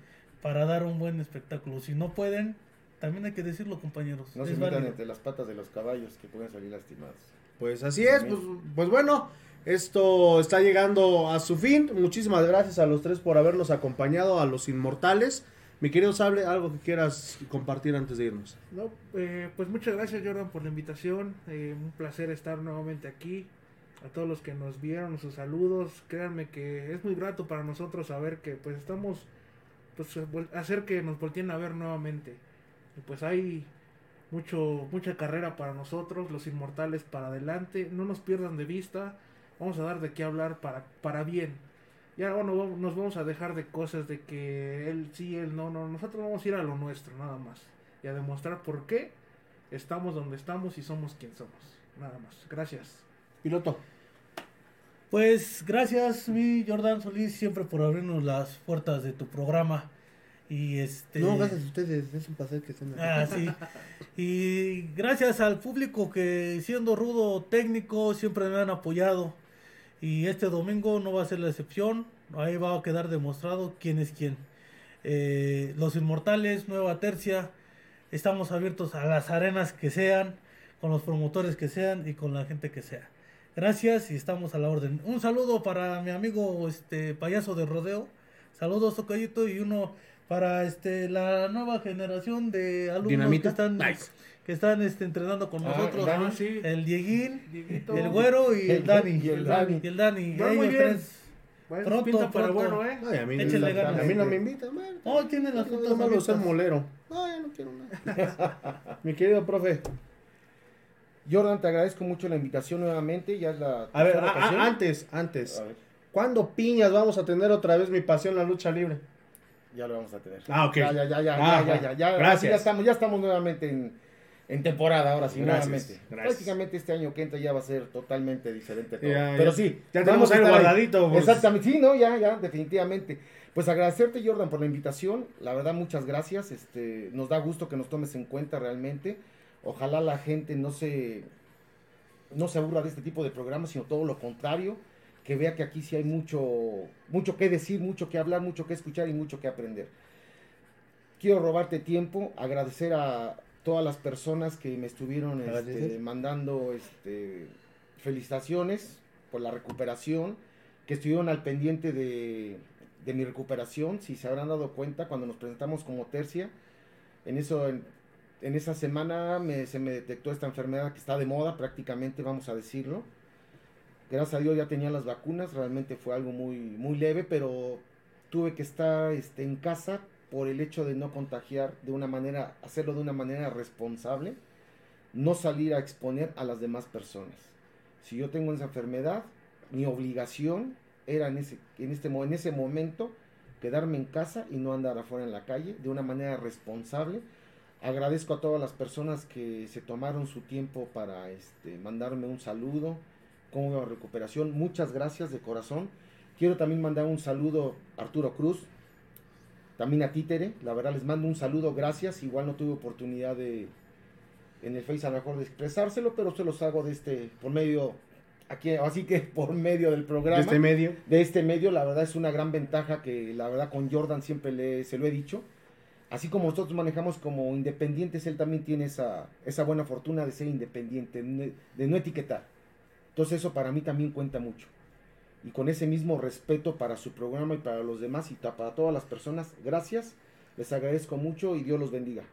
para dar un buen espectáculo. Si no pueden, también hay que decirlo, compañeros. No se metan entre las patas de los caballos que pueden salir lastimados. Pues así es, pues, pues bueno, esto está llegando a su fin. Muchísimas gracias a los tres por habernos acompañado, a los inmortales. Mi querido Sable, algo que quieras compartir antes de irnos. No, eh, pues muchas gracias Jordan por la invitación. eh, un placer estar nuevamente aquí. A todos los que nos vieron, sus saludos. Créanme que es muy grato para nosotros saber que pues estamos, pues hacer que nos volteen a ver nuevamente. Y pues hay mucho, mucha carrera para nosotros, los inmortales para adelante. No nos pierdan de vista. Vamos a dar de qué hablar para, para bien. Ya bueno, nos vamos a dejar de cosas de que él sí, él no, no. Nosotros vamos a ir a lo nuestro, nada más y a demostrar por qué estamos donde estamos y somos quien somos. Nada más. Gracias. Piloto. Pues gracias, mi Jordan Solís, siempre por abrirnos las puertas de tu programa. Y este. No, gracias a ustedes, es un placer que estén aquí. Ah, sí. Y gracias al público que siendo rudo técnico siempre me han apoyado. Y este domingo no va a ser la excepción. Ahí va a quedar demostrado quién es quién. Eh, los Inmortales, Nueva Tercia. Estamos abiertos a las arenas que sean, con los promotores que sean y con la gente que sea. Gracias y estamos a la orden. Un saludo para mi amigo este payaso de rodeo. Saludos, Tocayito, y uno para este la nueva generación de alumnos Dinamita. que están, Nice. que están este, entrenando con Ah, nosotros. Dani. Sí. El Dieguín, Dieguito. el Güero y el El- Dani. y el Dani. Y el Dani. Va muy bien. tres. Bueno, Pronto, pinta para pronto. bueno, ¿eh? Ay, a, mí, Échale ganas. a mí no me invitan. bueno, Oh, tiene las no fotos malo ser molero. No, ya no quiero nada. Mi querido profe. Jordan, te agradezco mucho la invitación nuevamente. Ya es la A ver, a- a- antes, antes. A ver, ¿Cuándo piñas vamos a tener otra vez mi pasión la lucha libre? Ya lo vamos a tener. Ah, ok. Ya, ya, ya, ya, Ah, ya, ya, ya, gracias. Ya estamos, ya estamos nuevamente en, en temporada, ahora sí, Gracias, nuevamente. gracias. Prácticamente este año que entra ya va a ser totalmente diferente todo. Ya, Pero sí, Ya tenemos algo guardadito, pues. Exactamente, sí, no, ya, ya, definitivamente. Pues agradecerte, Jordan, por la invitación. La verdad, muchas gracias. Este, nos da gusto que nos tomes en cuenta realmente. Ojalá la gente no se, no se aburra de este tipo de programas, sino todo lo contrario, que vea que aquí sí hay mucho, mucho que decir, mucho que hablar, mucho que escuchar y mucho que aprender. Quiero robarte tiempo, agradecer a todas las personas que me estuvieron este, mandando este, felicitaciones por la recuperación, que estuvieron al pendiente de, de mi recuperación, si se habrán dado cuenta cuando nos presentamos como tercia, en eso en, en esa semana me- se me detectó esta enfermedad que está de moda prácticamente, vamos a decirlo. Gracias a Dios ya tenía las vacunas, realmente fue algo muy, muy leve, pero tuve que estar este, en casa por el hecho de no contagiar de una manera, hacerlo de una manera responsable, no salir a exponer a las demás personas. Si yo tengo esa enfermedad, mi obligación era en ese, en este, en ese momento quedarme en casa y no andar afuera en la calle de una manera responsable. Agradezco a todas las personas que se tomaron su tiempo para este, mandarme un saludo, la recuperación. Muchas gracias de corazón. Quiero también mandar un saludo a Arturo Cruz, también a Títere. La verdad les mando un saludo, gracias. Igual no tuve oportunidad de en el Face a lo mejor de expresárselo, pero se los hago de este por medio Aquí, así que por medio del programa. De este medio. de este medio, la verdad es una gran ventaja que la verdad con Jordan siempre le, se lo he dicho. Así como nosotros manejamos como independientes, él también tiene esa, esa buena fortuna de ser independiente, de no etiquetar. Entonces eso para mí también cuenta mucho. Y con ese mismo respeto para su programa y para los demás y para todas las personas, gracias. Les agradezco mucho y Dios los bendiga.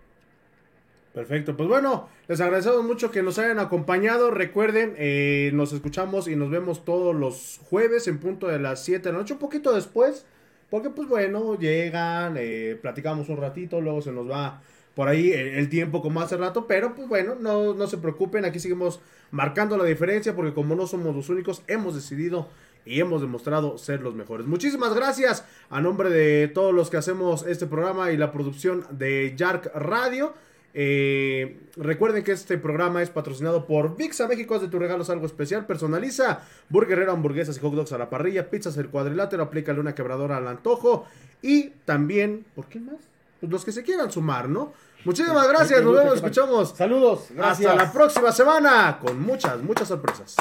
Perfecto, pues bueno, les agradecemos mucho que nos hayan acompañado. Recuerden, eh, nos escuchamos y nos vemos todos los jueves en punto de las 7 de la noche, un poquito después, porque pues bueno, llegan, eh, platicamos un ratito, luego se nos va por ahí el, tiempo como hace rato, pero pues bueno, no, no se preocupen, aquí seguimos marcando la diferencia porque como no somos los únicos, hemos decidido y hemos demostrado ser los mejores. Muchísimas gracias a nombre de todos los que hacemos este programa y la producción de Yark Radio. Eh, recuerden que este programa es patrocinado por VIXA México. Haz de tus regalos algo especial. Personaliza burguerero, hamburguesas y hot dogs a la parrilla. Pizzas el cuadrilátero. Aplícale una quebradora al antojo. Y también, ¿por qué más? Pues los que se quieran sumar, ¿no? Muchísimas gracias. Nos vemos, escuchamos. Saludos. Gracias. Hasta la próxima semana con muchas, muchas sorpresas.